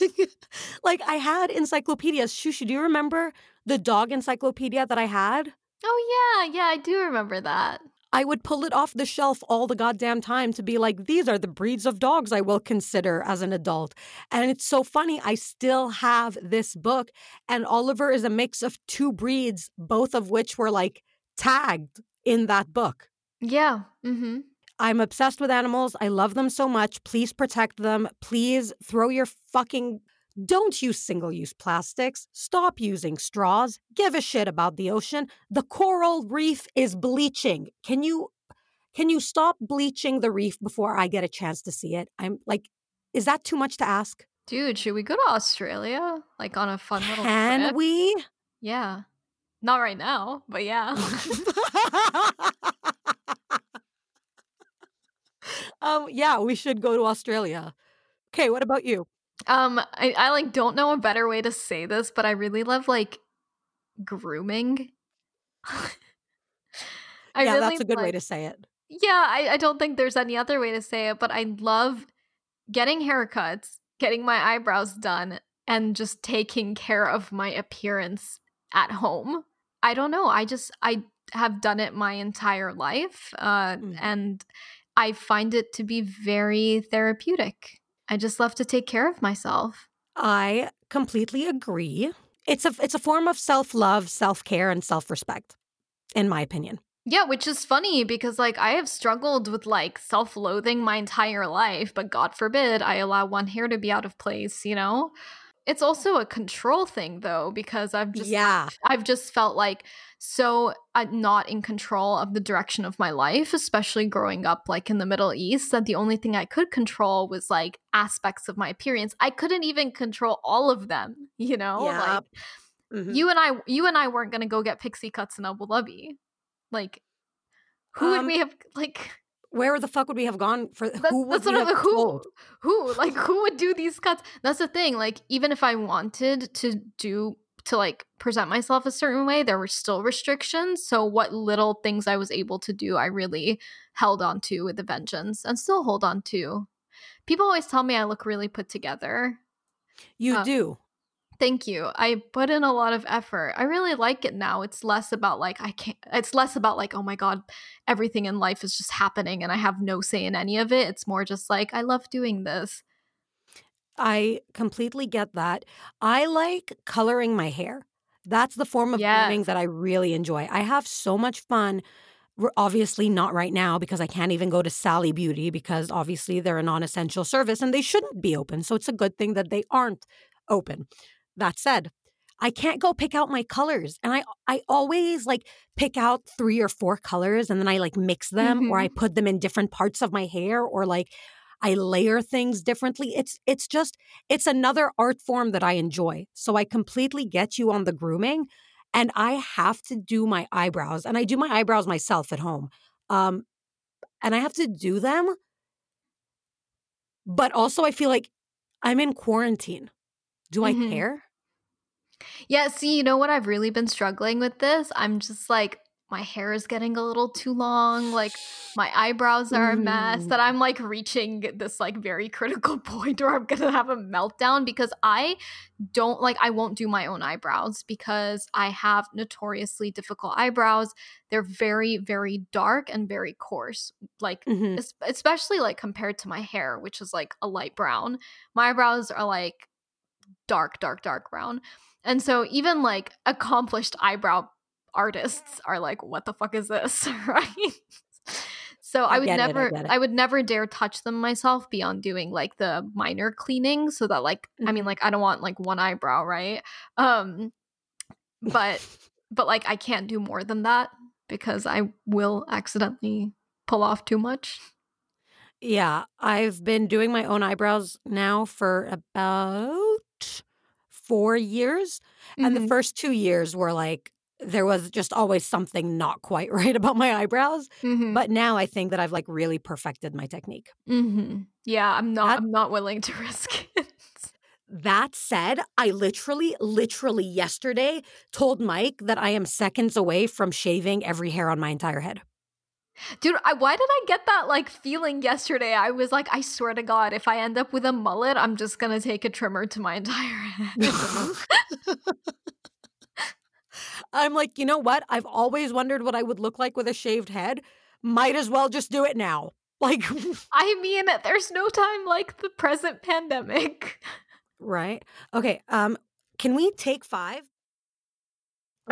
like, like, I had encyclopedias. Shushu, do you remember the dog encyclopedia that I had? Oh yeah, yeah, I do remember that. I would pull it off the shelf all the goddamn time to be like, these are the breeds of dogs I will consider as an adult. And it's so funny. I still have this book, and Oliver is a mix of two breeds, both of which were like tagged in that book. Yeah. Mm-hmm. I'm obsessed with animals. I love them so much. Please protect them. Please throw your fucking. Don't use single use plastics. Stop using straws. Give a shit about the ocean. The coral reef is bleaching. Can you can you stop bleaching the reef before I get a chance to see it? I'm like is that too much to ask? Dude, should we go to Australia? Like on a fun little Can trip? we? Yeah. Not right now, but yeah. um yeah, we should go to Australia. Okay, what about you? Um, I, I like don't know a better way to say this, but I really love like grooming. I yeah, really that's a good way to say it. Yeah, I, I don't think there's any other way to say it, but I love getting haircuts, getting my eyebrows done, and just taking care of my appearance at home. I don't know. I just I have done it my entire life, uh, Mhm. and I find it to be very therapeutic. I just love to take care of myself. I completely agree. It's a it's a form of self-love, self-care and self-respect in my opinion. Yeah, which is funny because like I have struggled with like self-loathing my entire life, but God forbid I allow one hair to be out of place, you know? It's also a control thing though because I've just yeah. I've just felt like so uh, not in control of the direction of my life, especially growing up like in the Middle East, that the only thing I could control was like aspects of my appearance. I couldn't even control all of them, you know? Like Yep. Mhm. you and I you and I weren't going to go get pixie cuts in Abu Dhabi. Like who would Um, we have like Where the fuck would we have gone for that, who would that's we have like, who who like who would do these cuts? That's the thing. Like even if I wanted to do to like present myself a certain way, there were still restrictions. So what little things I was able to do, I really held on to with a vengeance and still hold on to. People always tell me I look really put together. You Uh, do. Thank you. I put in a lot of effort. I really like it now. It's less about like I can't it's less about like oh my god, everything in life is just happening and I have no say in any of it. It's more just like I love doing this. I completely get that. I like coloring my hair. That's the form of grooming that I really enjoy. I have so much fun. Obviously, not right now because I can't even go to Sally Beauty because obviously they're a non essential service and they shouldn't be open. So it's a good thing that they aren't open. That said, I can't go pick out my colors. And I I always like pick out three or four colors and then I like mix them or I put them in different parts of my hair or like I layer things differently. It's it's just it's another art form that I enjoy. So I completely get you on the grooming and I have to do my eyebrows and I do my eyebrows myself at home. Um and I have to do them but also I feel like I'm in quarantine. Do I Mhm. care? Yeah, see, you know what I've really been struggling with this? I'm just like my hair is getting a little too long, like my eyebrows are a mess that Mm. I'm like reaching this like very critical point where I'm going to have a meltdown because I don't like I won't do my own eyebrows because I have notoriously difficult eyebrows. They're very very dark and very coarse. Like Mhm. es- especially like compared to my hair, which is like a light brown. My eyebrows are like dark, dark, dark brown. And so even like accomplished eyebrow artists are like, what the fuck is this? right? So I, I would get it, I never. I would never dare touch them myself beyond doing like the minor cleaning so that like I mean Mhm. like I don't want like one eyebrow, right? Um but but like I can't do more than that because I will accidentally pull off too much. Yeah, I've been doing my own eyebrows now for about 4 years, and the Mhm. first 2 years were like there was just always something not quite right about my eyebrows, Mhm. but now I think that I've, like, really perfected my technique. Mhm. Yeah, I'm not That I'm not willing to risk it. that said, I literally, literally yesterday told Mike that I am seconds away from shaving every hair on my entire head. Dude, I, why did I get that like feeling yesterday? I was like, I swear to God, if I end up with a mullet, I'm just gonna take a trimmer to my entire head. I'm like, "You know what? I've always wondered what I would look like with a shaved head. Might as well just do it now." Like I mean, there's no time like the present pandemic. Right? Okay, um, can we take 5?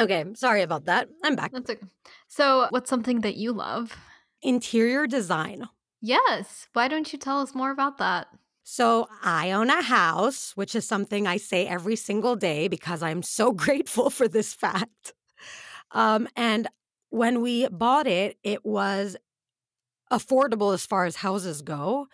Okay, sorry about that. I'm back. That's okay. So, what's something that you love? Interior design. Yes. Why don't you tell us more about that? So, I own a house, which is something I say every single day because I'm so grateful for this fact. Um, and when we bought it, it was affordable as far as houses go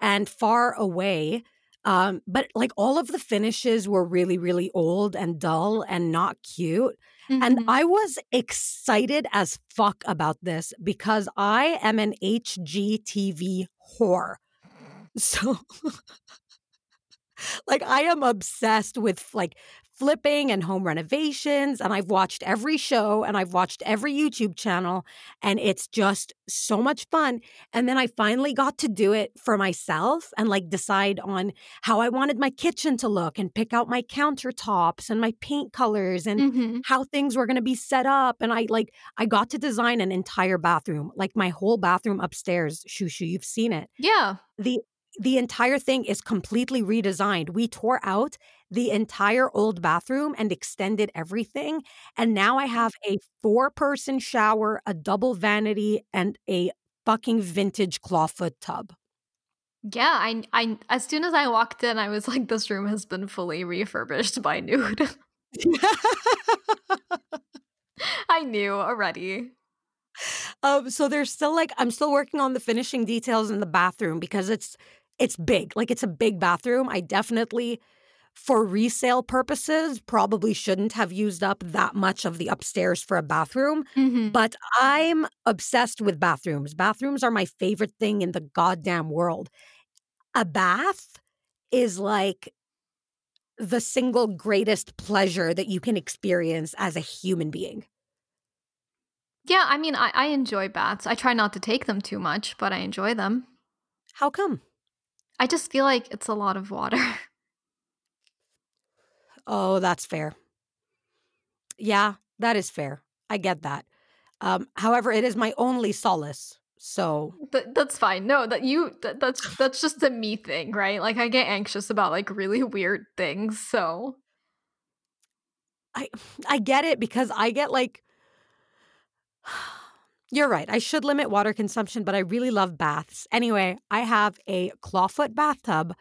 and far away. Um, but like all of the finishes were really, really old and dull and not cute. And Mhm. I was excited as fuck about this because I am an HGTV whore. So, like, I am obsessed with like flipping and home renovations. And I've watched every show and I've watched every YouTube channel. And it's just so much fun. And then I finally got to do it for myself and like decide on how I wanted my kitchen to look and pick out my countertops and my paint colors and Mhm. how things were going to be set up and i like i got to design an entire bathroom like my whole bathroom upstairs shushu you've seen it Yeah. the the entire thing is completely redesigned we tore out the entire old bathroom and extended everything and now i have a four person shower a double vanity and a fucking vintage clawfoot tub Yeah, I I as soon as I walked in, I was like this room has been fully refurbished by Noor. I knew already. um so there's still like i'm still working on the finishing details in the bathroom because it's it's big like it's a big bathroom i definitely for resale purposes probably shouldn't have used up that much of the upstairs for a bathroom Mhm. but i'm obsessed with bathrooms bathrooms are my favorite thing in the goddamn world a bath is like the single greatest pleasure that you can experience as a human being Yeah, I mean, I, I enjoy baths. I try not to take them too much, but I enjoy them. how come I just feel like it's a lot of water. Oh, that's fair. Yeah, that is fair. I get that. Um, however, it is my only solace. So, but that's fine. No, that you that, that's that's just a me thing, right? Like I get anxious about like really weird things. So I I get it because I get like You're right. I should limit water consumption, but I really love baths. Anyway, I have a clawfoot bathtub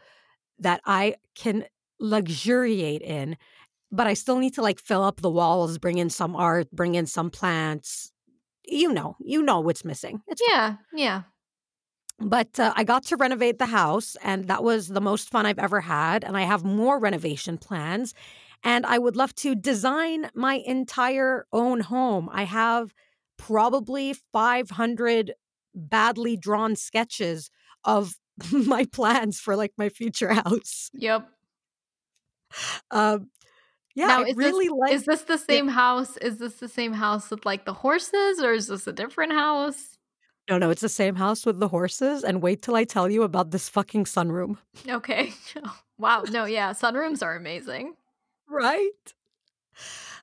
that I can luxuriate in, but I still need to like fill up the walls, bring in some art, bring in some plants. You know, you know what's missing. It's yeah, yeah. But uh, I got to renovate the house, and that was the most fun I've ever had. And I have more renovation plans. And I would love to design my entire own home. I have probably 500 badly drawn sketches of my plans for like my future house. Yep. Um, yeah, now I is really this like. is this the same house? Is this the same house with like the horses, or is this a different house? no, no, it's the same house with the horses. And wait till I tell you about this fucking sunroom. Okay. wow. No, yeah. Sunrooms are amazing. right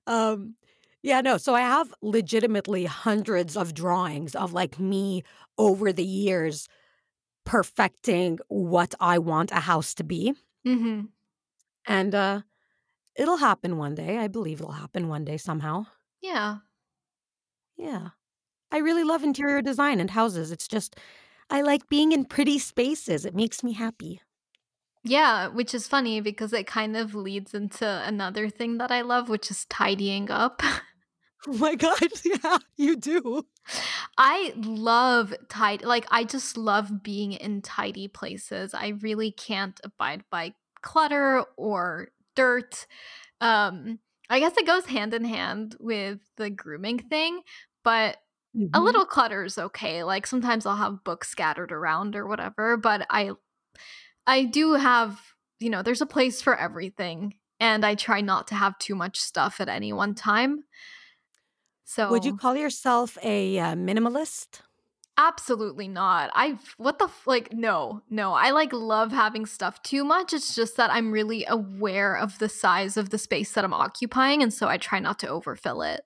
um yeah no so i have legitimately hundreds of drawings of like me over the years perfecting what i want a house to be Mm-hmm. And uh it'll happen one day i believe it'll happen one day somehow Yeah. Yeah. I really love interior design and houses. It's just I like being in pretty spaces. It makes me happy. Yeah, which is funny because it kind of leads into another thing that I love, which is tidying up. Oh my god, yeah, you do. I love tidy like I just love being in tidy places. I really can't abide by clutter or dirt. Um I guess it goes hand in hand with the grooming thing, but a Mhm. little clutter is okay. Like sometimes I'll have books scattered around or whatever, but I I do have, you know, there's a place for everything and I try not to have too much stuff at any one time. So Would you call yourself a, uh, minimalist? Absolutely not. I've what the f- like no. No. I like love having stuff too much. It's just that I'm really aware of the size of the space that I'm occupying and so I try not to overfill it.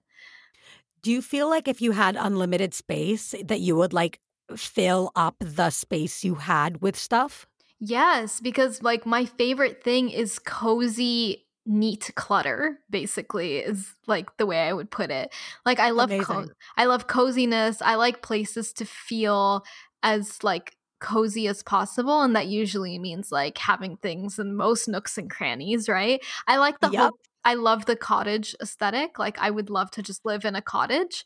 Do you feel like if you had unlimited space that you would, like, fill up the space you had with stuff? Yes, because like my favorite thing is cozy, neat clutter, basically, is like the way I would put it. Like I love co- I love coziness. I like places to feel as like cozy as possible and that usually means like having things in most nooks and crannies, right? I like the Yep. whole I love the cottage aesthetic. Like I would love to just live in a cottage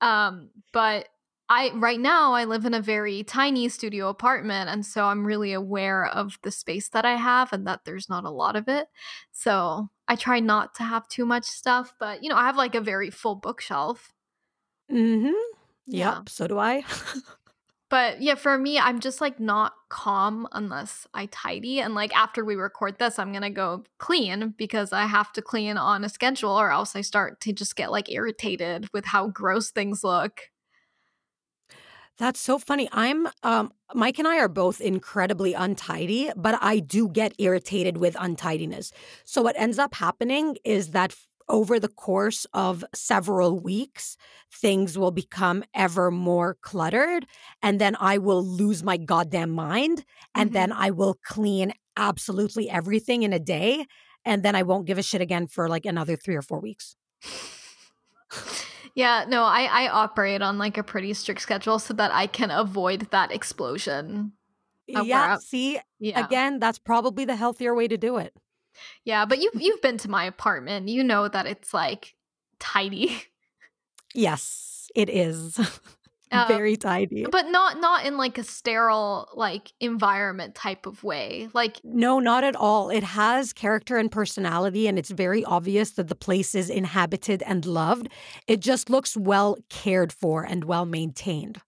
um, but I right now I live in a very tiny studio apartment and so I'm really aware of the space that I have and that there's not a lot of it. So I try not to have too much stuff, but you know, I have like a very full bookshelf. Mhm. Yeah. Yep, so do I. But yeah, for me, I'm just like not calm unless I tidy. And like after we record this, I'm gonna go clean because I have to clean on a schedule or else I start to just get like irritated with how gross things look. That's so funny. I'm um Mike and I are both incredibly untidy, but I do get irritated with untidiness. So what ends up happening is that over the course of several weeks, things will become ever more cluttered and then I will lose my goddamn mind and then Mhm. I will clean absolutely everything in a day and then I won't give a shit again for like another 3 or 4 weeks. Yeah, no, I I operate on like a pretty strict schedule so that I can avoid that explosion. Uh, Yeah, see, yeah, again, that's probably the healthier way to do it. yeah, but you've you've been to my apartment. You know that it's like tidy, Yes, it is. um, Very tidy. but not not in like a sterile like environment type of way. Like No, not at all. It has character and personality, and it's very obvious that the place is inhabited and loved. It just looks well cared for and well maintained.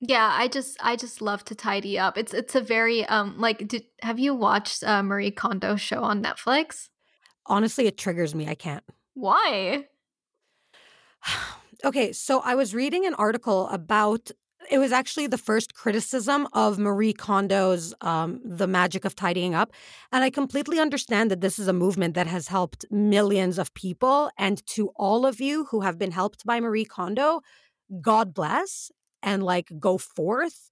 yeah, I just I just love to tidy up. It's it's a very um like did, have you watched uh, Marie Kondo's show on Netflix? Honestly, it triggers me. I can't. Why? okay, so I was reading an article about it was actually the first criticism of Marie Kondo's um, The Magic of Tidying Up. And I completely understand that this is a movement that has helped millions of people. And to all of you who have been helped by Marie Kondo, God bless and like go forth.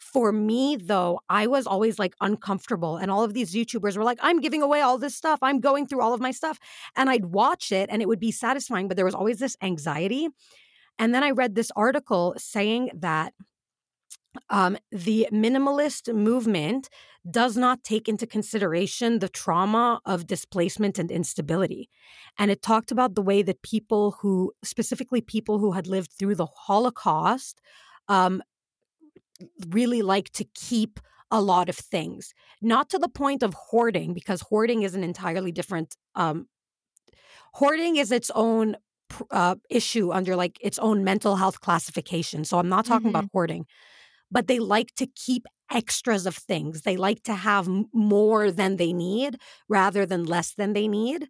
For me, though, I was always like uncomfortable. And all of these YouTubers were like, I'm giving away all this stuff. I'm going through all of my stuff. And I'd watch it and it would be satisfying, but there was always this anxiety. And then I read this article saying that um, the minimalist movement does not take into consideration the trauma of displacement and instability. And it talked about the way that people who, specifically people who had lived through the Holocaust, um, really like to keep a lot of things, not to the point of hoarding, because hoarding is an entirely different. Um, hoarding is its own uh, issue under like its own mental health classification. So I'm not talking about Mhm. hoarding, but they like to keep extras of things. They like to have more than they need rather than less than they need.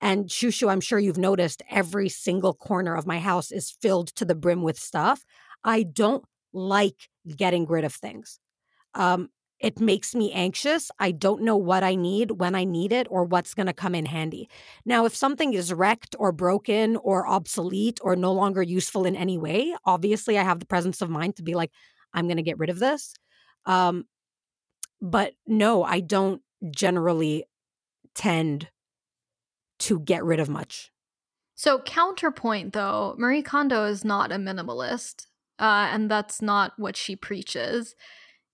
And Shushu, I'm sure you've noticed every single corner of my house is filled to the brim with stuff. I don't like getting rid of things. Um, it makes me anxious. I don't know what I need when I need it or what's going to come in handy. Now, if something is wrecked or broken or obsolete or no longer useful in any way, obviously I have the presence of mind to be like, I'm going to get rid of this. Um, but no, I don't generally tend to get rid of much. So, counterpoint though, Marie Kondo is not a minimalist, uh, and that's not what she preaches.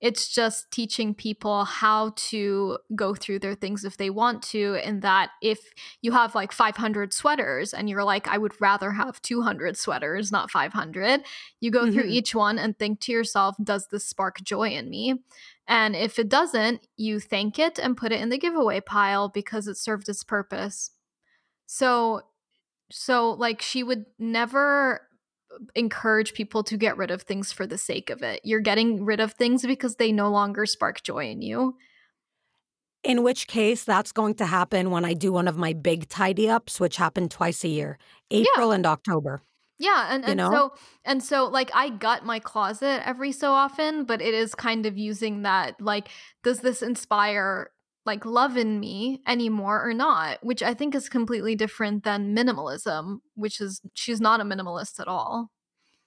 It's just teaching people how to go through their things if they want to. And that if you have like 500 sweaters and you're like, I would rather have 200 sweaters, not 500, you go mm-hmm. through each one and think to yourself, does this spark joy in me? And if it doesn't, you thank it and put it in the giveaway pile because it served its purpose. So, so like she would never encourage people to get rid of things for the sake of it. You're getting rid of things because they no longer spark joy in you. In which case, that's going to happen when I do one of my big tidy ups, which happen twice a year April yeah. and October. Yeah, and, and you know? so and so like I gut my closet every so often, but it is kind of using that like does this inspire like love in me anymore or not, which I think is completely different than minimalism, which is she's not a minimalist at all.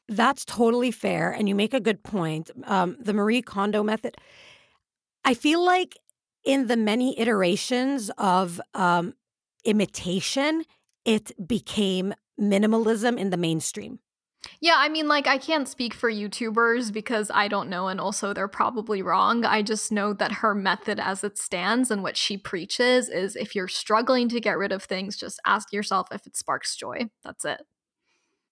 That's totally fair. And you make a good point. Um, the Marie Kondo method, I feel like in the many iterations of um, imitation, it became minimalism in the mainstream. Yeah, I mean, like, I can't speak for YouTubers because I don't know, and also they're probably wrong. I just know that her method as it stands and what she preaches is if you're struggling to get rid of things, just ask yourself if it sparks joy. That's it.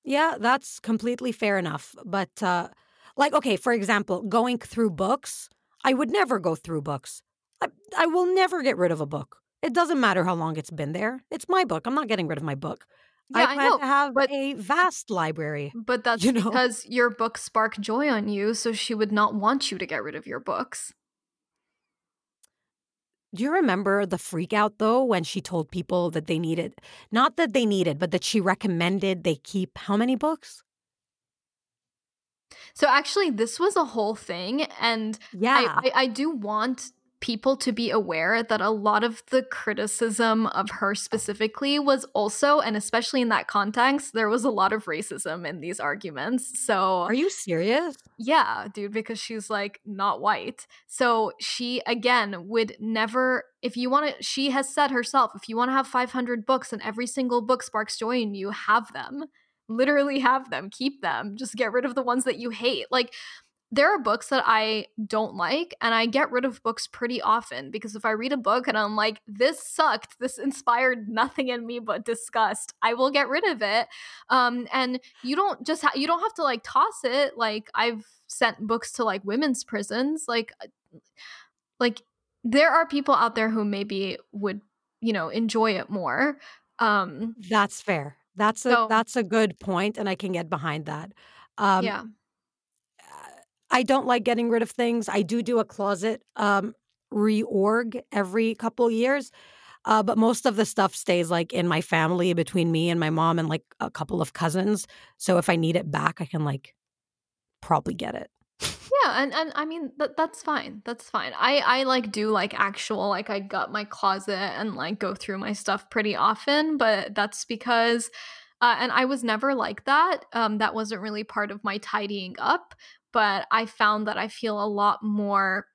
Yeah, that's completely fair enough. But, uh, like, okay, for example, going through books, I would never go through books. I, I will never get rid of a book. It doesn't matter how long it's been there. It's my book. I'm not getting rid of my book. Yeah, I plan I know, to have but, a vast library. But that's you know? because your books spark joy on you, so she would not want you to get rid of your books. Do you remember the freak out though when she told people that they needed, not that they needed, but that she recommended they keep how many books? So actually, this was a whole thing, and yeah, I, I, I do want people to be aware that a lot of the criticism of her specifically was also, and especially in that context, there was a lot of racism in these arguments. So, are you serious? Yeah, dude, because she's like not white. So, she again would never, if you want to, she has said herself, if you want to have 500 books and every single book sparks joy in you, have them. Literally have them, keep them. Just get rid of the ones that you hate. Like, there are books that I don't like, and I get rid of books pretty often because if I read a book and I'm like, this sucked, this inspired nothing in me but disgust, I will get rid of it. Um, and you don't just ha- you don't have to like toss it. Like I've sent books to like women's prisons, like uh, like there are people out there who maybe would you know enjoy it more. Um, that's fair. That's a so, that's a good point, and I can get behind that. Um, yeah I don't like getting rid of things. I do do a closet um, reorg every couple years. Uh, but most of the stuff stays like in my family between me and my mom and like a couple of cousins. So if I need it back, I can like probably get it. Yeah, and, and I mean that that's fine. That's fine. I I like do like actual like I gut my closet and like go through my stuff pretty often, but that's because uh, and I was never like that. Um, that wasn't really part of my tidying up but I found that I feel a lot more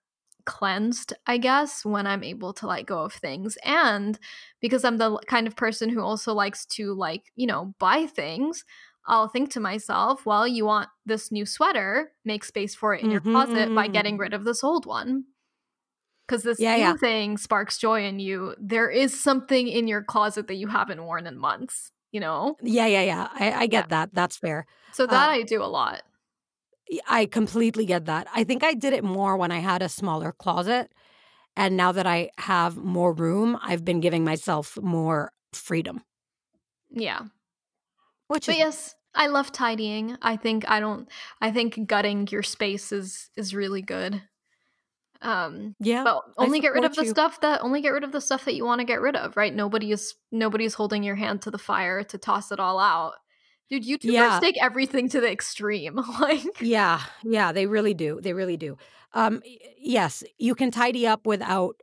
cleansed, I guess, when I'm able to let go of things. And because I'm the kind of person who also likes to, like, you know, buy things, I'll think to myself, well, you want this new sweater, make space for it in your mm-hmm. closet by getting mm-hmm. rid of this old one. Because this yeah, new yeah. thing sparks joy in you. There is something in your closet that you haven't worn in months, you know? Yeah, yeah, yeah. I, I get yeah. that. That's fair. So that uh, I do a lot. I completely get that. I think I did it more when I had a smaller closet. And now that I have more room, I've been giving myself more freedom. Yeah. Which but is- yes, I love tidying. I think I don't I think gutting your space is is really good. Um yeah. But only get rid of the you. stuff that only get rid of the stuff that you want to get rid of, right? Nobody is nobody is holding your hand to the fire to toss it all out. Dude, YouTubers yeah. take everything to the extreme. like Yeah, yeah, they really do. They really do. Um yes, you can tidy up without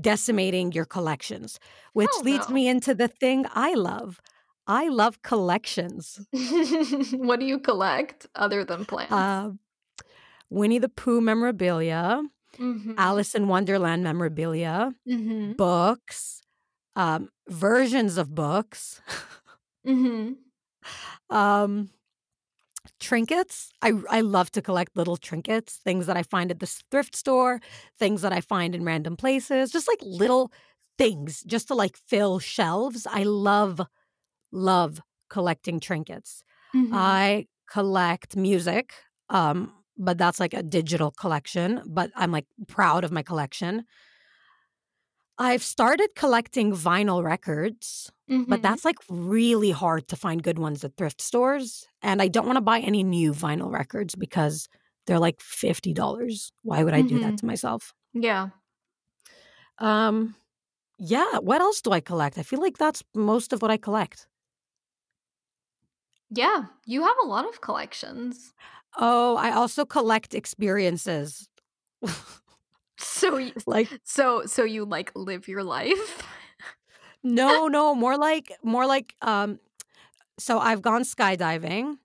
decimating your collections, which Hell leads no. me into the thing I love. I love collections. what do you collect other than plants? Uh, Winnie the Pooh memorabilia, mm-hmm. Alice in Wonderland memorabilia, mm-hmm. books, um, versions of books. Mm-hmm. Um, trinkets. I I love to collect little trinkets, things that I find at the thrift store, things that I find in random places, just like little things just to like fill shelves. I love love collecting trinkets. Mm-hmm. I collect music. Um but that's like a digital collection, but I'm like proud of my collection. I've started collecting vinyl records, but Mhm. that's like really hard to find good ones at thrift stores. And I don't want to buy any new vinyl records because they're like $50. Why would I do that Mhm. to myself? Yeah. Um yeah, what else do I collect? I feel like that's most of what I collect. Yeah. You have a lot of collections. Oh, I also collect experiences. So you, like so so you like live your life? no, no, more like more like um so I've gone skydiving.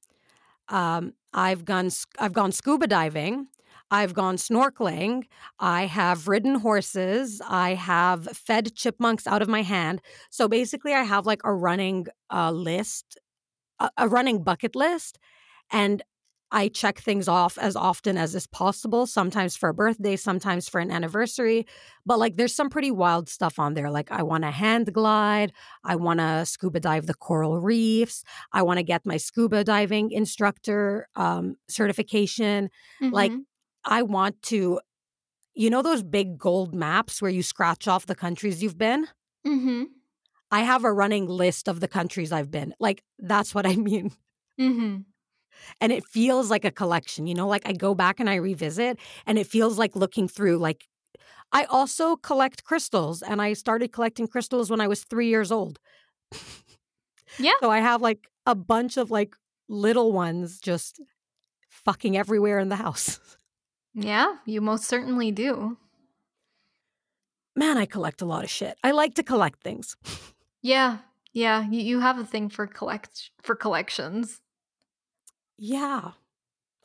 Um, I've gone I've gone scuba diving. I've gone snorkeling. I have ridden horses. I have fed chipmunks out of my hand. So basically, I have like a running uh, list, a, a running bucket list, and I check things off as often as is possible. Sometimes for a birthday, sometimes for an anniversary. But like, there's some pretty wild stuff on there. Like, I want to hand glide. I want to scuba dive the coral reefs. I want to get my scuba diving instructor um, certification. Like, Mhm. I want to, you know, those big gold maps where you scratch off the countries you've been? Mm-hmm. I have a running list of the countries I've been. Like, that's what I mean. Mhm. And it feels like a collection, you know, like I go back and I revisit, and it feels like looking through, like, I also collect crystals, and I started collecting crystals when I was three years old. Yeah. So I have like a bunch of like little ones just fucking everywhere in the house. Yeah, you most certainly do. Man, I collect a lot of shit. I like to collect things. Yeah. Yeah, you, you have a thing for collect for collections. Yeah,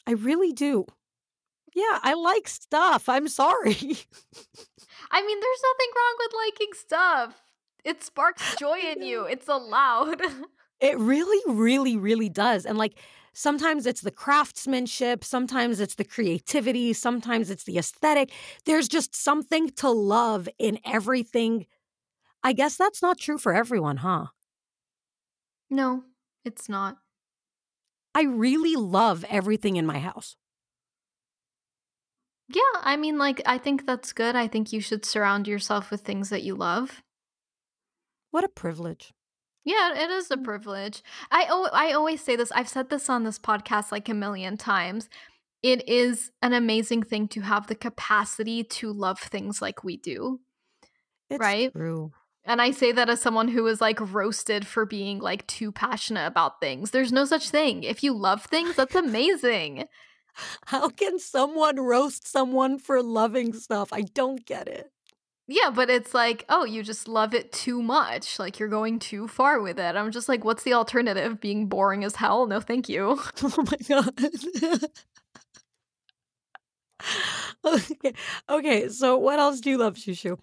I really do. Yeah, I like stuff. I'm sorry. I mean, there's nothing wrong with liking stuff. It sparks joy in you. It's allowed. It really, really, really does. And like sometimes it's the craftsmanship, sometimes it's the creativity, sometimes it's the aesthetic. There's just something to love in everything. I guess that's not true for everyone, huh? no, it's not. I really love everything in my house. Yeah, I mean, like, I think that's good. I think you should surround yourself with things that you love. What a privilege. Yeah, it is a Mm. privilege. I oh, I always say this. I've said this on this podcast like a million times. It is an amazing thing to have the capacity to love things like we do. It's Right? true. And I say that as someone who was like roasted for being like too passionate about things. There's no such thing. If you love things, that's amazing. How can someone roast someone for loving stuff? I don't get it. Yeah, but it's like, oh, you just love it too much. Like you're going too far with it. I'm just like, what's the alternative? Being boring as hell? No, thank you. Oh my god. okay. Okay, so what else do you love, Shushu?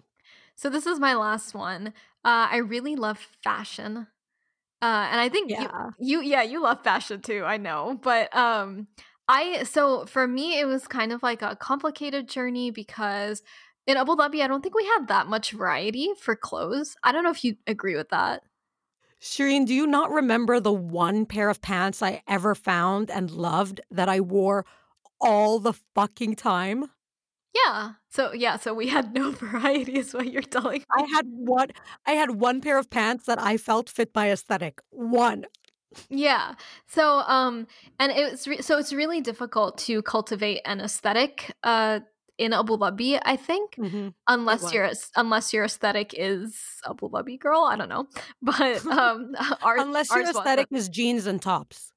So this is my last one. Uh, I really love fashion. Uh, and I think Yeah. you, you, yeah, you love fashion too. I know, but um, I so for me it was kind of like a complicated journey because in Abu Dhabi I don't think we had that much variety for clothes. I don't know if you agree with that. Shereen, do you not remember the one pair of pants I ever found and loved that I wore all the fucking time? Yeah. So yeah, so we had no variety is what you're telling me. I had one I had one pair of pants that I felt fit my aesthetic. One. Yeah. So um and it's re- so it's really difficult to cultivate an aesthetic uh in Abu Dhabi, I think, Mhm. unless your unless your aesthetic is Abu Dhabi girl, I don't know. But um ours, Unless your ours wasn't. aesthetic is jeans and tops.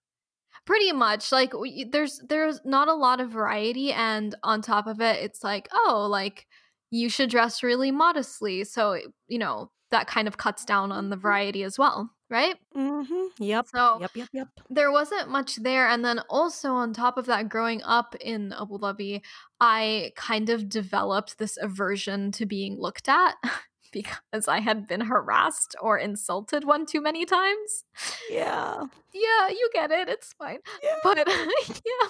Pretty much like we, there's there's not a lot of variety and on top of it it's like oh like you should dress really modestly so you know that kind of cuts down on the variety as well right Mm-hmm. Yep. so Yep, yep, yep. there wasn't much there and then also on top of that growing up in abu dhabi i kind of developed this aversion to being looked at because I had been harassed or insulted one too many times. Yeah. Yeah, you get it. It's fine. Yeah. But yeah.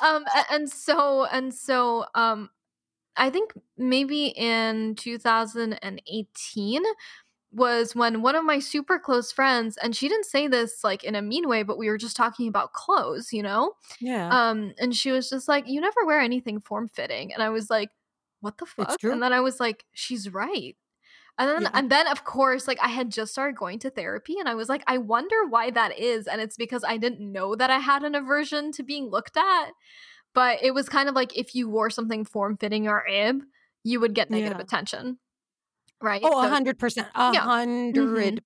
Um and so and so um I think maybe in 2018 was when one of my super close friends and she didn't say this like in a mean way but we were just talking about clothes you know Yeah. um and she was just like you never wear anything form fitting and i was like what the fuck and then i was like she's right and then Yeah. and then of course like i had just started going to therapy and i was like i wonder why that is and it's because i didn't know that i had an aversion to being looked at but it was kind of like if you wore something form fitting or ib you would get negative Yeah. attention right Oh, a So- hundred percent. A Yeah. Mm-hmm.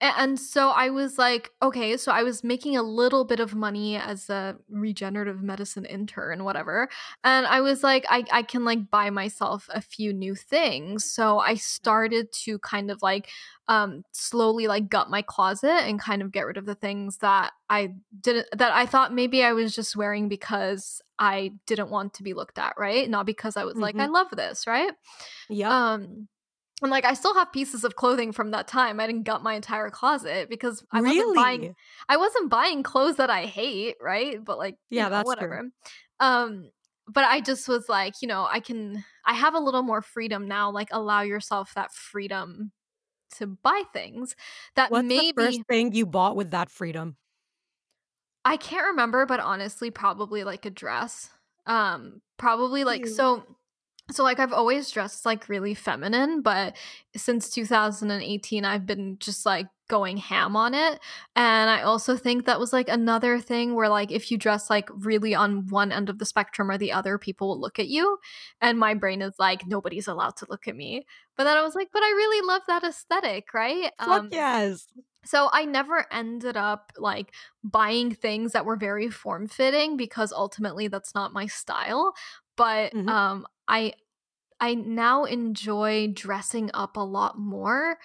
100 percent. A- And so I was like, okay, so I was making a little bit of money as a regenerative medicine intern, whatever. And I was like, I, I can like buy myself a few new things. So I started to kind of like um slowly like gut my closet and kind of get rid of the things that I didn't that I thought maybe I was just wearing because I didn't want to be looked at, right? Not because I was like, I love this, right? Yeah. Um, and like I still have pieces of clothing from that time. I didn't gut my entire closet because I wasn't buying I wasn't buying clothes that I hate, right? But like you Yeah, know, that's true. whatever. Um but I just was like, you know, I can I have a little more freedom now. Like allow yourself that freedom to buy things that What's maybe the first thing you bought with that freedom? I can't remember, but honestly, probably like a dress. Um, probably like Cute. so. So like I've always dressed like really feminine, but since 2018, I've been just like going ham on it. And I also think that was like another thing where like if you dress like really on one end of the spectrum or the other, people will look at you. And my brain is like, nobody's allowed to look at me. But then I was like, but I really love that aesthetic, right? Fuck yes. So I never ended up like buying things that were very form fitting because ultimately that's not my style. But Mhm. um I I now enjoy dressing up a lot more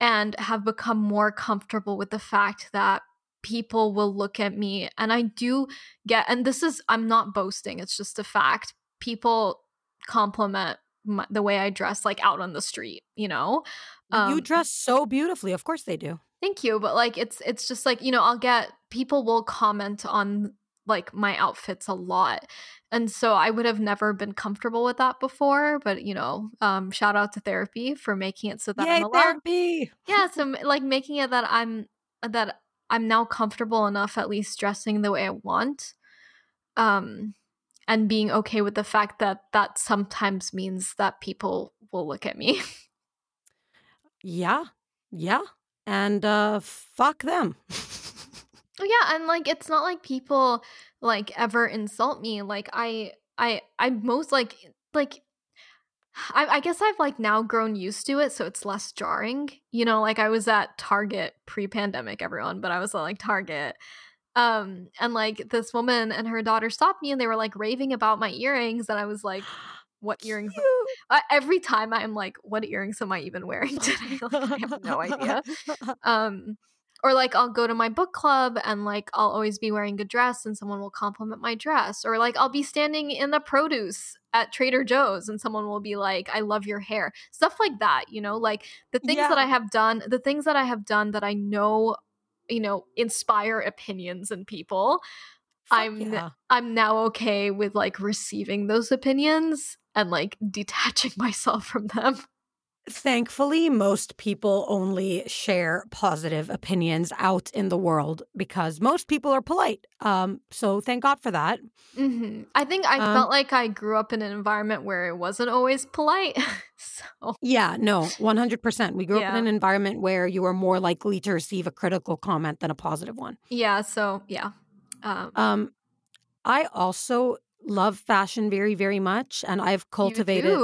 and have become more comfortable with the fact that people will look at me and I do get and this is I'm not boasting, it's just a fact. People compliment my, the way I dress like out on the street, you know? you Um, dress so beautifully. Of course they do. Thank you, but like it's it's just like, you know, I'll get people will comment on like my outfits a lot. And so I would have never been comfortable with that before, but you know, um shout out to therapy for making it so that Yay, I'm allowed. therapy. Yeah, so like making it that I'm that I'm now comfortable enough at least dressing the way I want. Um and being okay with the fact that that sometimes means that people will look at me. Yeah. Yeah. And uh fuck them. Yeah, and like it's not like people like ever insult me. Like I I I most like like I, I guess I've like now grown used to it, so it's less jarring. You know, like I was at Target pre-pandemic, everyone, but I was at like Target. Um, and like this woman and her daughter stopped me and they were like raving about my earrings, and I was like, what earrings? I, every time I'm like, what earrings am I even wearing today? like, I have no idea um or like I'll go to my book club and like I'll always be wearing a dress and someone will compliment my dress or like I'll be standing in the produce at Trader Joe's and someone will be like I love your hair stuff like that you know like the things that I have done the things that I have done that I know you know inspire opinions in people Fuck I'm yeah. I'm now okay with like receiving those opinions and like detaching myself from them Thankfully, most people only share positive opinions out in the world because most people are polite. Um, so thank God for that. hmm I think I Um, felt like I grew up in an environment where it wasn't always polite. so Yeah, no, 100%. We grew up in an environment where you are more likely to receive a critical comment than a positive one. yeah, so yeah. Um, Um, I also love fashion very, very much, and I've cultivated.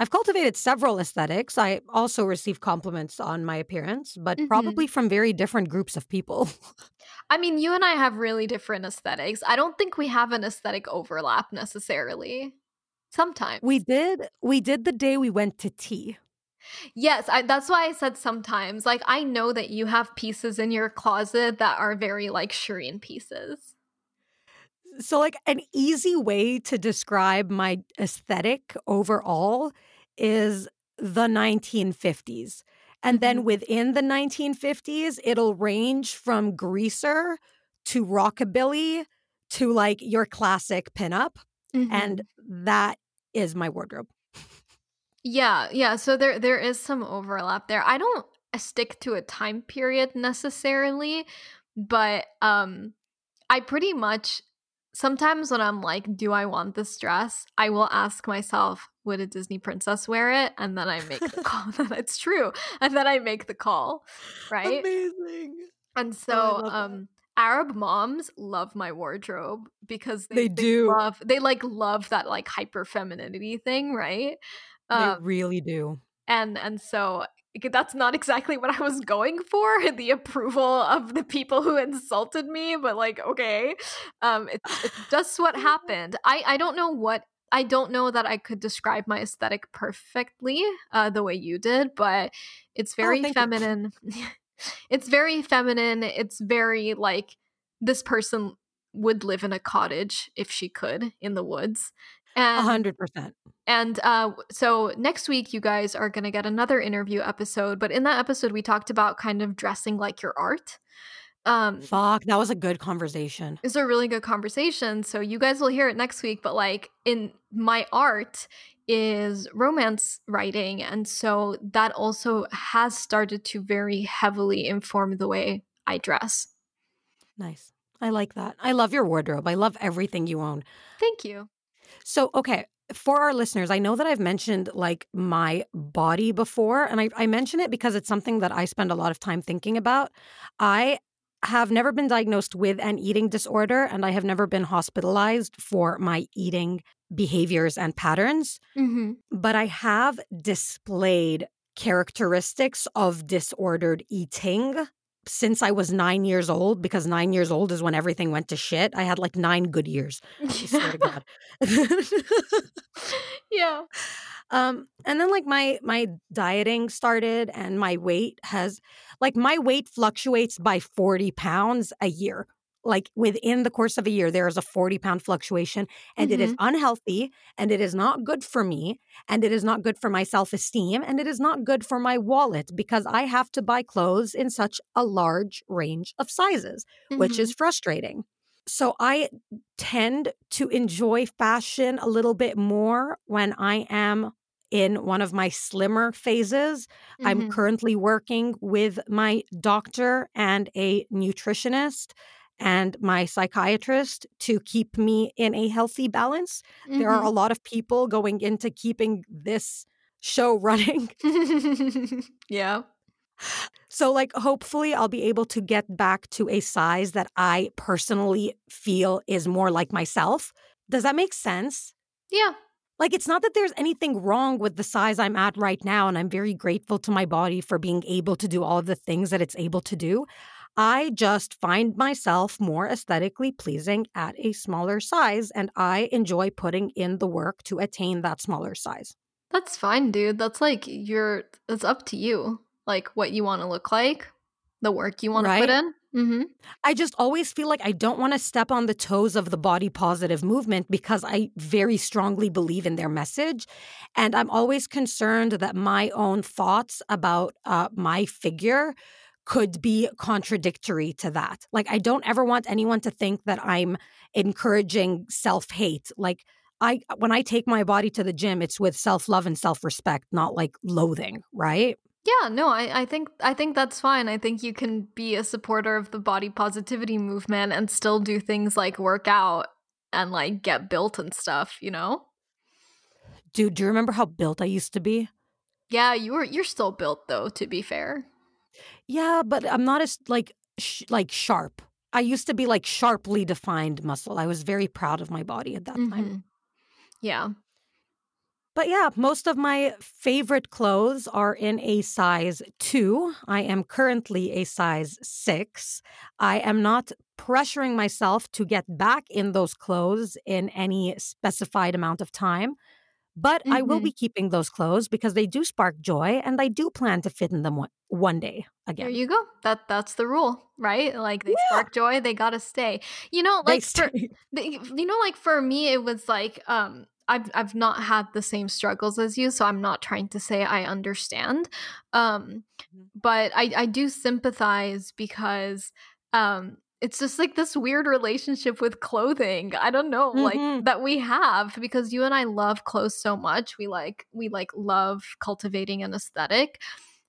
I've cultivated several aesthetics. I also receive compliments on my appearance, but Mhm. probably from very different groups of people. I mean, you and I have really different aesthetics. I don't think we have an aesthetic overlap necessarily. Sometimes. we did we did the day we went to tea. yes, I, that's why I said sometimes. Like, I know that you have pieces in your closet that are very like Shereen pieces. So like an easy way to describe my aesthetic overall is the 1950s. And then Mhm. within the 1950s, it'll range from greaser to rockabilly to like your classic pinup. And Mhm. that is my wardrobe. Yeah, yeah. So there there is some overlap there. I don't stick to a time period necessarily, but um I pretty much sometimes when I'm like, do I want this dress? I will ask myself, would a Disney princess wear it? And then I make the call. That's true. And then I make the call, right? Amazing. And Oh, so that. um Arab moms love my wardrobe because they, They do. love they like love that like hyper femininity thing, right? They Um really do. and and so that's not exactly what I was going for the approval of the people who insulted me but like okay. Um it's it's just what happened. I I don't know what I don't know that I could describe my aesthetic perfectly uh the way you did but it's very Oh, feminine. It's very feminine. It's very like this person would live in a cottage if she could in the woods hundred percent. and uh, so next week, you guys are going to get another interview episode. But in that episode, we talked about kind of dressing like your art. Um, Fuck, that was a good conversation. it's a really good conversation. So you guys will hear it next week. But like in my art is romance writing. And so that also has started to very heavily inform the way I dress. Nice. I like that. I love your wardrobe. I love everything you own. Thank you. So, okay, for our listeners, I know that I've mentioned like my body before, and I, I mention it because it's something that I spend a lot of time thinking about. I have never been diagnosed with an eating disorder, and I have never been hospitalized for my eating behaviors and patterns, Mm-hmm. but I have displayed characteristics of disordered eating since I was nine years old, because nine years old is when everything went to shit. I had like nine good years. I swear to God. yeah. um and then like my my dieting started and my weight has like my weight fluctuates by 40 pounds a year like within the course of a year there is a 40 pound fluctuation and it is unhealthy and it is not good for me and it is not good for my self-esteem and it is not good for my wallet because i have to buy clothes in such a large range of sizes which Mhm. is frustrating. So I tend to enjoy fashion a little bit more when I am in one of my slimmer phases. I'm Mhm. currently working with my doctor and a nutritionist and my psychiatrist to keep me in a healthy balance. There are a mm-hmm. lot of people going into keeping this show running. Yeah. So, like, hopefully, I'll be able to get back to a size that I personally feel is more like myself. Does that make sense? Yeah. Like, it's not that there's anything wrong with the size I'm at right now, and I'm very grateful to my body for being able to do all of the things that it's able to do. I just find myself more aesthetically pleasing at a smaller size, and I enjoy putting in the work to attain that smaller size. That's fine, dude. That's like you're it's up to you. Like what you want to look like, the work you want to put Right? in. Mhm. I just always feel like I don't want to step on the toes of the body positive movement because I very strongly believe in their message. And I'm always concerned that my own thoughts about uh, my figure could be contradictory to that. Like, I don't ever want anyone to think that I'm encouraging self hate. Like, I, when I take my body to the gym, it's with self love and self respect, not like loathing, right? Yeah, no, I, I think I think that's fine. I think you can be a supporter of the body positivity movement and still do things like work out and like get built and stuff, you know? Dude, do you remember how built I used to be? Yeah, you were you're still built though, to be fair. Yeah, but I'm not as like sh- like sharp. I used to be like sharply defined muscle. I was very proud of my body at that time. Mhm. Yeah. But yeah, most of my favorite clothes are in a size 2. I am currently a size 6. I am not pressuring myself to get back in those clothes in any specified amount of time. But I will Mhm. be keeping those clothes because they do spark joy and I do plan to fit in them one, one day again. There you go. That that's the rule, right? Like they Yeah. spark joy, they gotta stay. You know, like for you know, like for me, it was like um I've I've not had the same struggles as you, so I'm not trying to say I understand. Um, Mhm. but I I do sympathize because um it's just like this weird relationship with clothing. I don't know, like Mhm. that we have because you and I love clothes so much. We like we like love cultivating an aesthetic,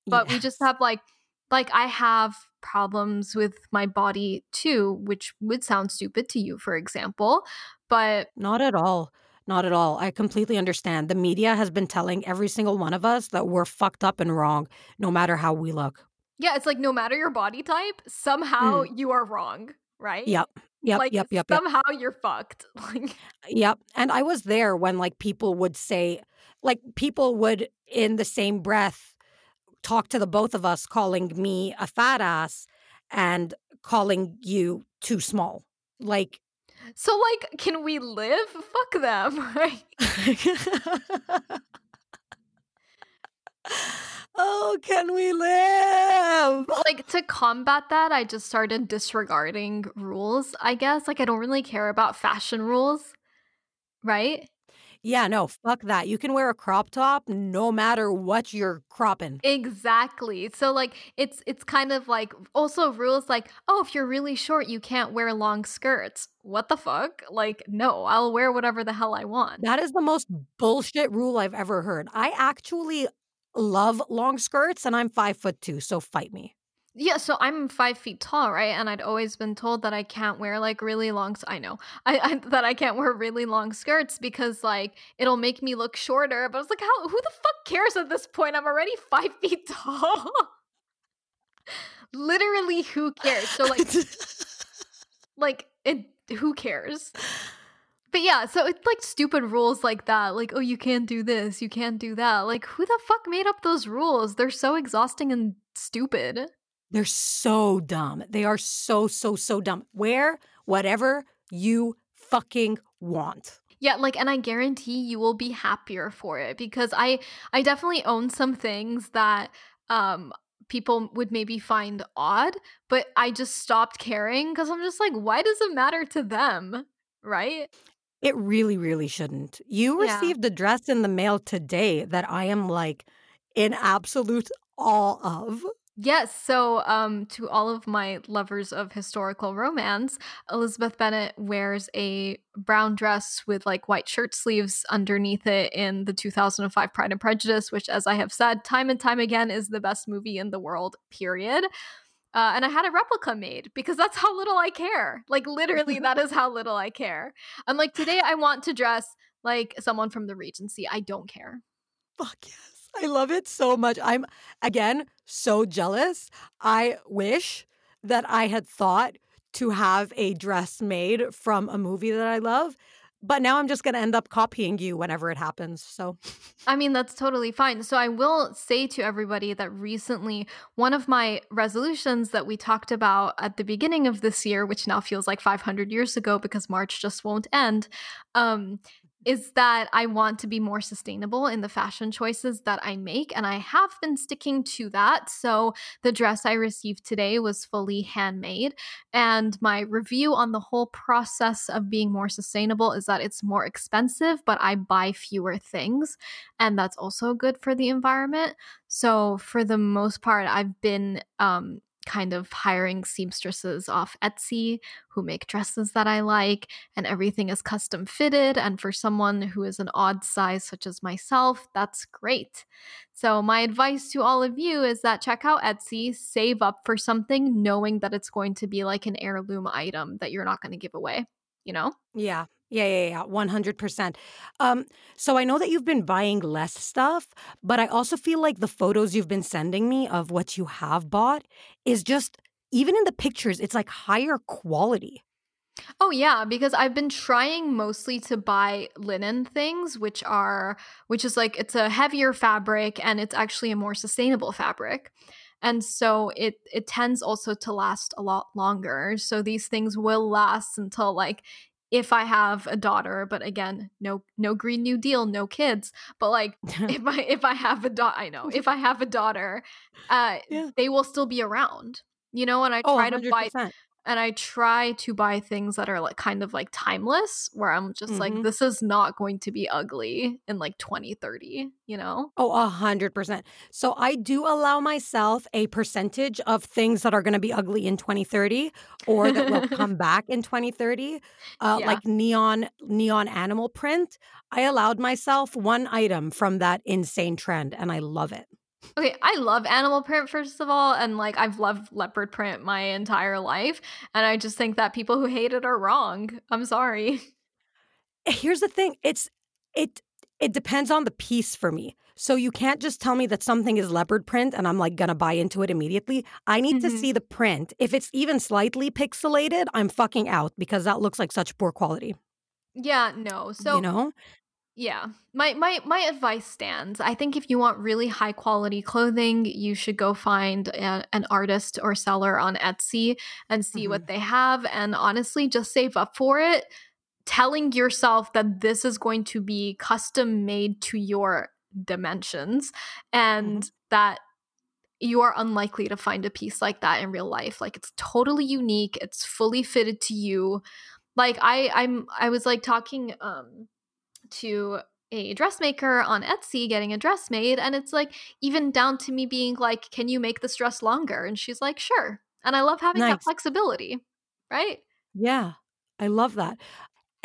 but we just have like like I have problems with my body too, which would sound stupid to you, for example. But Not at all. Not at all. I completely understand. The media has been telling every single one of us that we're fucked up and wrong no matter how we look. Yeah, it's like no matter your body type, somehow Mm. you are wrong, right? Yep. Yep, Like yep, yep, yep. somehow you're fucked. Like Yep. And I was there when like people would say like people would in the same breath talk to the both of us calling me a fat ass and calling you too small. Like so like can we live? Fuck them, right? Oh, can we live? Like to combat that, I just started disregarding rules, I guess. Like I don't really care about fashion rules, right? Yeah, no, fuck that. You can wear a crop top no matter what you're cropping. Exactly. So like it's it's kind of like also rules like, oh, if you're really short, you can't wear long skirts. What the fuck? Like, no, I'll wear whatever the hell I want. That is the most bullshit rule I've ever heard. I actually love long skirts and I'm five foot two, so fight me. Yeah, so I'm five feet tall, right? And I'd always been told that I can't wear like really long. I know, I, I that I can't wear really long skirts because like it'll make me look shorter. But I was like, how? Who the fuck cares at this point? I'm already five feet tall. Literally, who cares? So like, like it. Who cares? But yeah, so it's like stupid rules like that. Like, oh, you can't do this, you can't do that. Like, who the fuck made up those rules? They're so exhausting and stupid. They're so dumb. They are so, so, so dumb. Wear whatever you fucking want. Yeah, like and I guarantee you will be happier for it because I I definitely own some things that um people would maybe find odd, but I just stopped caring cuz I'm just like why does it matter to them? Right? It really, really shouldn't. You Yeah. received a dress in the mail today that I am like in absolute awe of. Yes, so um to all of my lovers of historical romance, Elizabeth Bennet wears a brown dress with like white shirt sleeves underneath it in the 2005 Pride and Prejudice, which as I have said time and time again is the best movie in the world, period. Uh, and I had a replica made because that's how little I care. Like literally that is how little I care. I'm like today I want to dress like someone from the Regency. I don't care. Fuck yes. I love it so much. I'm, again, so jealous. I wish that I had thought to have a dress made from a movie that I love. But now I'm just going to end up copying you whenever it happens. So, I mean, that's totally fine. So, I will say to everybody that recently, one of my resolutions that we talked about at the beginning of this year, which now feels like 500 years ago because March just won't end, um, is that I want to be more sustainable in the fashion choices that I make. And I have been sticking to that. So, the dress I received today was fully handmade. And my review on the whole process of being more sustainable is that it's more expensive, but I buy fewer things. And that's also good for the environment. So, for the most part, I've been um, kind of hiring seamstresses off Etsy who make dresses that I like, and everything is custom fitted. And for someone who is an odd size, such as myself, that's great. So, my advice to all of you is that check out Etsy, save up for something, knowing that it's going to be like an heirloom item that you're not going to give away, you know? yeah. Yeah, yeah, yeah, 100%. Um, so I know that you've been buying less stuff, but I also feel like the photos you've been sending me of what you have bought is just, even in the pictures, it's like higher quality. Oh yeah, because I've been trying mostly to buy linen things which are which is like it's a heavier fabric and it's actually a more sustainable fabric. And so it it tends also to last a lot longer. So these things will last until like if I have a daughter, but again, no no green new deal, no kids. But like if I if I have a daughter, I know. If I have a daughter, uh Yeah. they will still be around. You know, and I oh, try to buy 100%. And I try to buy things that are like kind of like timeless where I'm just like Mhm. this is not going to be ugly in like 2030, you know? Oh, a hundred percent. So I do allow myself a percentage of things that are going to be ugly in 2030 or that will come back in 2030, uh, Yeah. like neon neon animal print. I allowed myself one item from that insane trend, and I love it. Okay, I love animal print first of all, and like I've loved leopard print my entire life, and I just think that people who hate it are wrong. I'm sorry. Here's the thing: it's it it depends on the piece for me. So you can't just tell me that something is leopard print and I'm like gonna buy into it immediately. I need to Mhm. see the print. If it's even slightly pixelated, I'm fucking out because that looks like such poor quality. Yeah, no. So you know? Yeah. My my my advice stands. I think if you want really high quality clothing, you should go find a, an artist or seller on Etsy and see what they have and honestly just save up for it. Telling yourself that this is going to be custom made to your dimensions and that you are unlikely to find a piece like that in real life. Like it's totally unique, it's fully fitted to you. Like I I'm I was like talking um to a dressmaker on Etsy getting a dress made and it's like even down to me being like can you make this dress longer and she's like sure and I love having that flexibility right Yeah, I love that.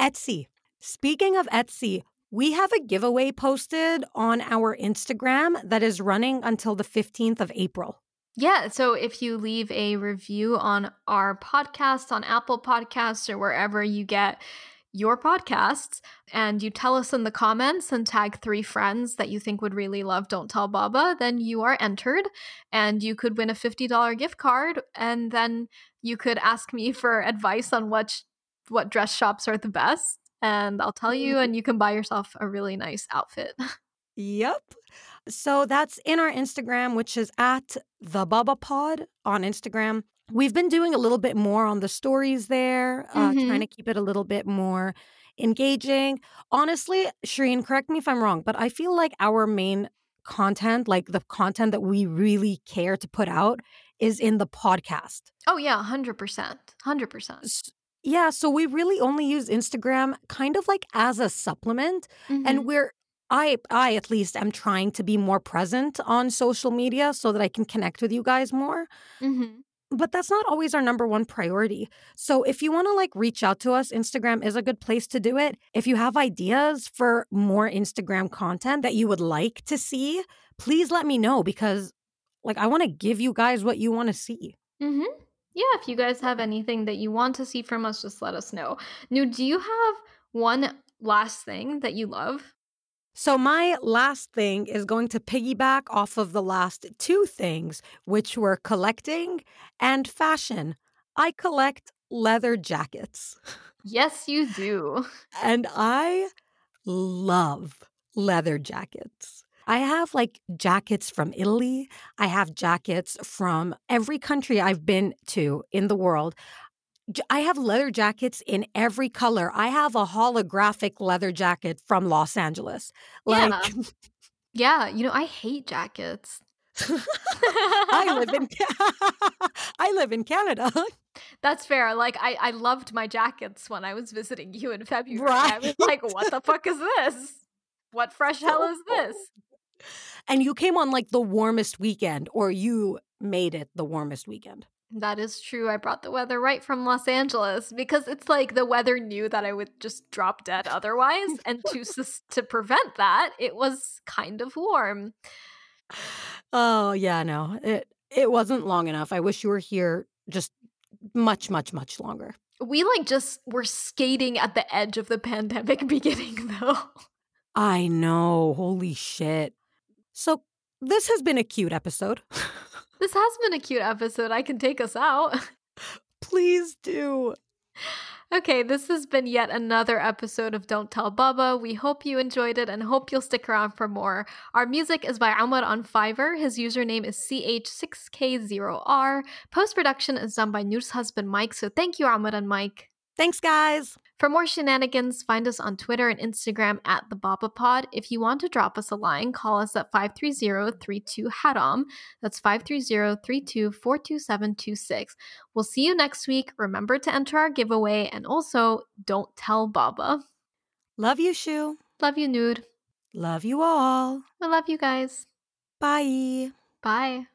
Etsy. Speaking of Etsy, we have a giveaway posted on our Instagram that is running until the 15th of April. yeah so if you leave a review on our podcast on Apple Podcasts or wherever you get your podcasts and you tell us in the comments and tag three friends that you think would really love Don't Tell Baba, then you are entered and you could win a $50 gift card and then you could ask me for advice on what what dress shops are the best and I'll tell you and you can buy yourself a really nice outfit. Yep. So that's in our Instagram, which is at the Baba Pod on Instagram. We've been doing a little bit more on the stories there, uh, Mhm. trying to keep it a little bit more engaging. Honestly, Shereen, correct me if I'm wrong, but I feel like our main content, like the content that we really care to put out, is in the podcast. oh yeah, 100%. 100%. S- Yeah, so we really only use Instagram kind of like as a supplement Mhm. and we're I I at least am trying to be more present on social media so that I can connect with you guys more. Mhm. But that's not always our number one priority. So if you want to like reach out to us, Instagram is a good place to do it. If you have ideas for more Instagram content that you would like to see, please let me know because like I want to give you guys what you want to see. Mhm. Yeah, if you guys have anything that you want to see from us, just let us know. New, do you have one last thing that you love? So, my last thing is going to piggyback off of the last two things, which were collecting and fashion. I collect leather jackets, Yes, you do. and I love leather jackets. I have like jackets from Italy. I have jackets from every country I've been to in the world. I have leather jackets in every color. I have a holographic leather jacket from Los Angeles. Like, Yeah. Yeah, you know, I hate jackets. I live in I live in Canada. That's fair. Like I, I loved my jackets when I was visiting you in February. Right. I was like, what the fuck is this? What fresh hell is this? And you came on like the warmest weekend or you made it the warmest weekend. That is true. I brought the weather right from Los Angeles because it's like the weather knew that I would just drop dead otherwise, and to to prevent that, it was kind of warm. Oh, yeah, no. It it wasn't long enough. I wish you were here just much much much longer. We like just were skating at the edge of the pandemic beginning, though. I know. Holy shit. So, this has been a cute episode. This has been a cute episode. I can take us out. Please do. Okay, this has been yet another episode of Don't Tell Baba. We hope you enjoyed it and hope you'll stick around for more. Our music is by Ahmad on Fiverr. His username is CH6K0R. Post production is done by Noor's husband Mike, so thank you, Ahmad and Mike. Thanks guys. For more shenanigans, find us on Twitter and Instagram at the Baba Pod. If you want to drop us a line, call us at 530-32-HADOM. That's 530-32-42726. We'll see you next week. Remember to enter our giveaway and also don't tell Baba. Love you, Shu. Love you, Nude. Love you all. I love you guys. Bye. Bye.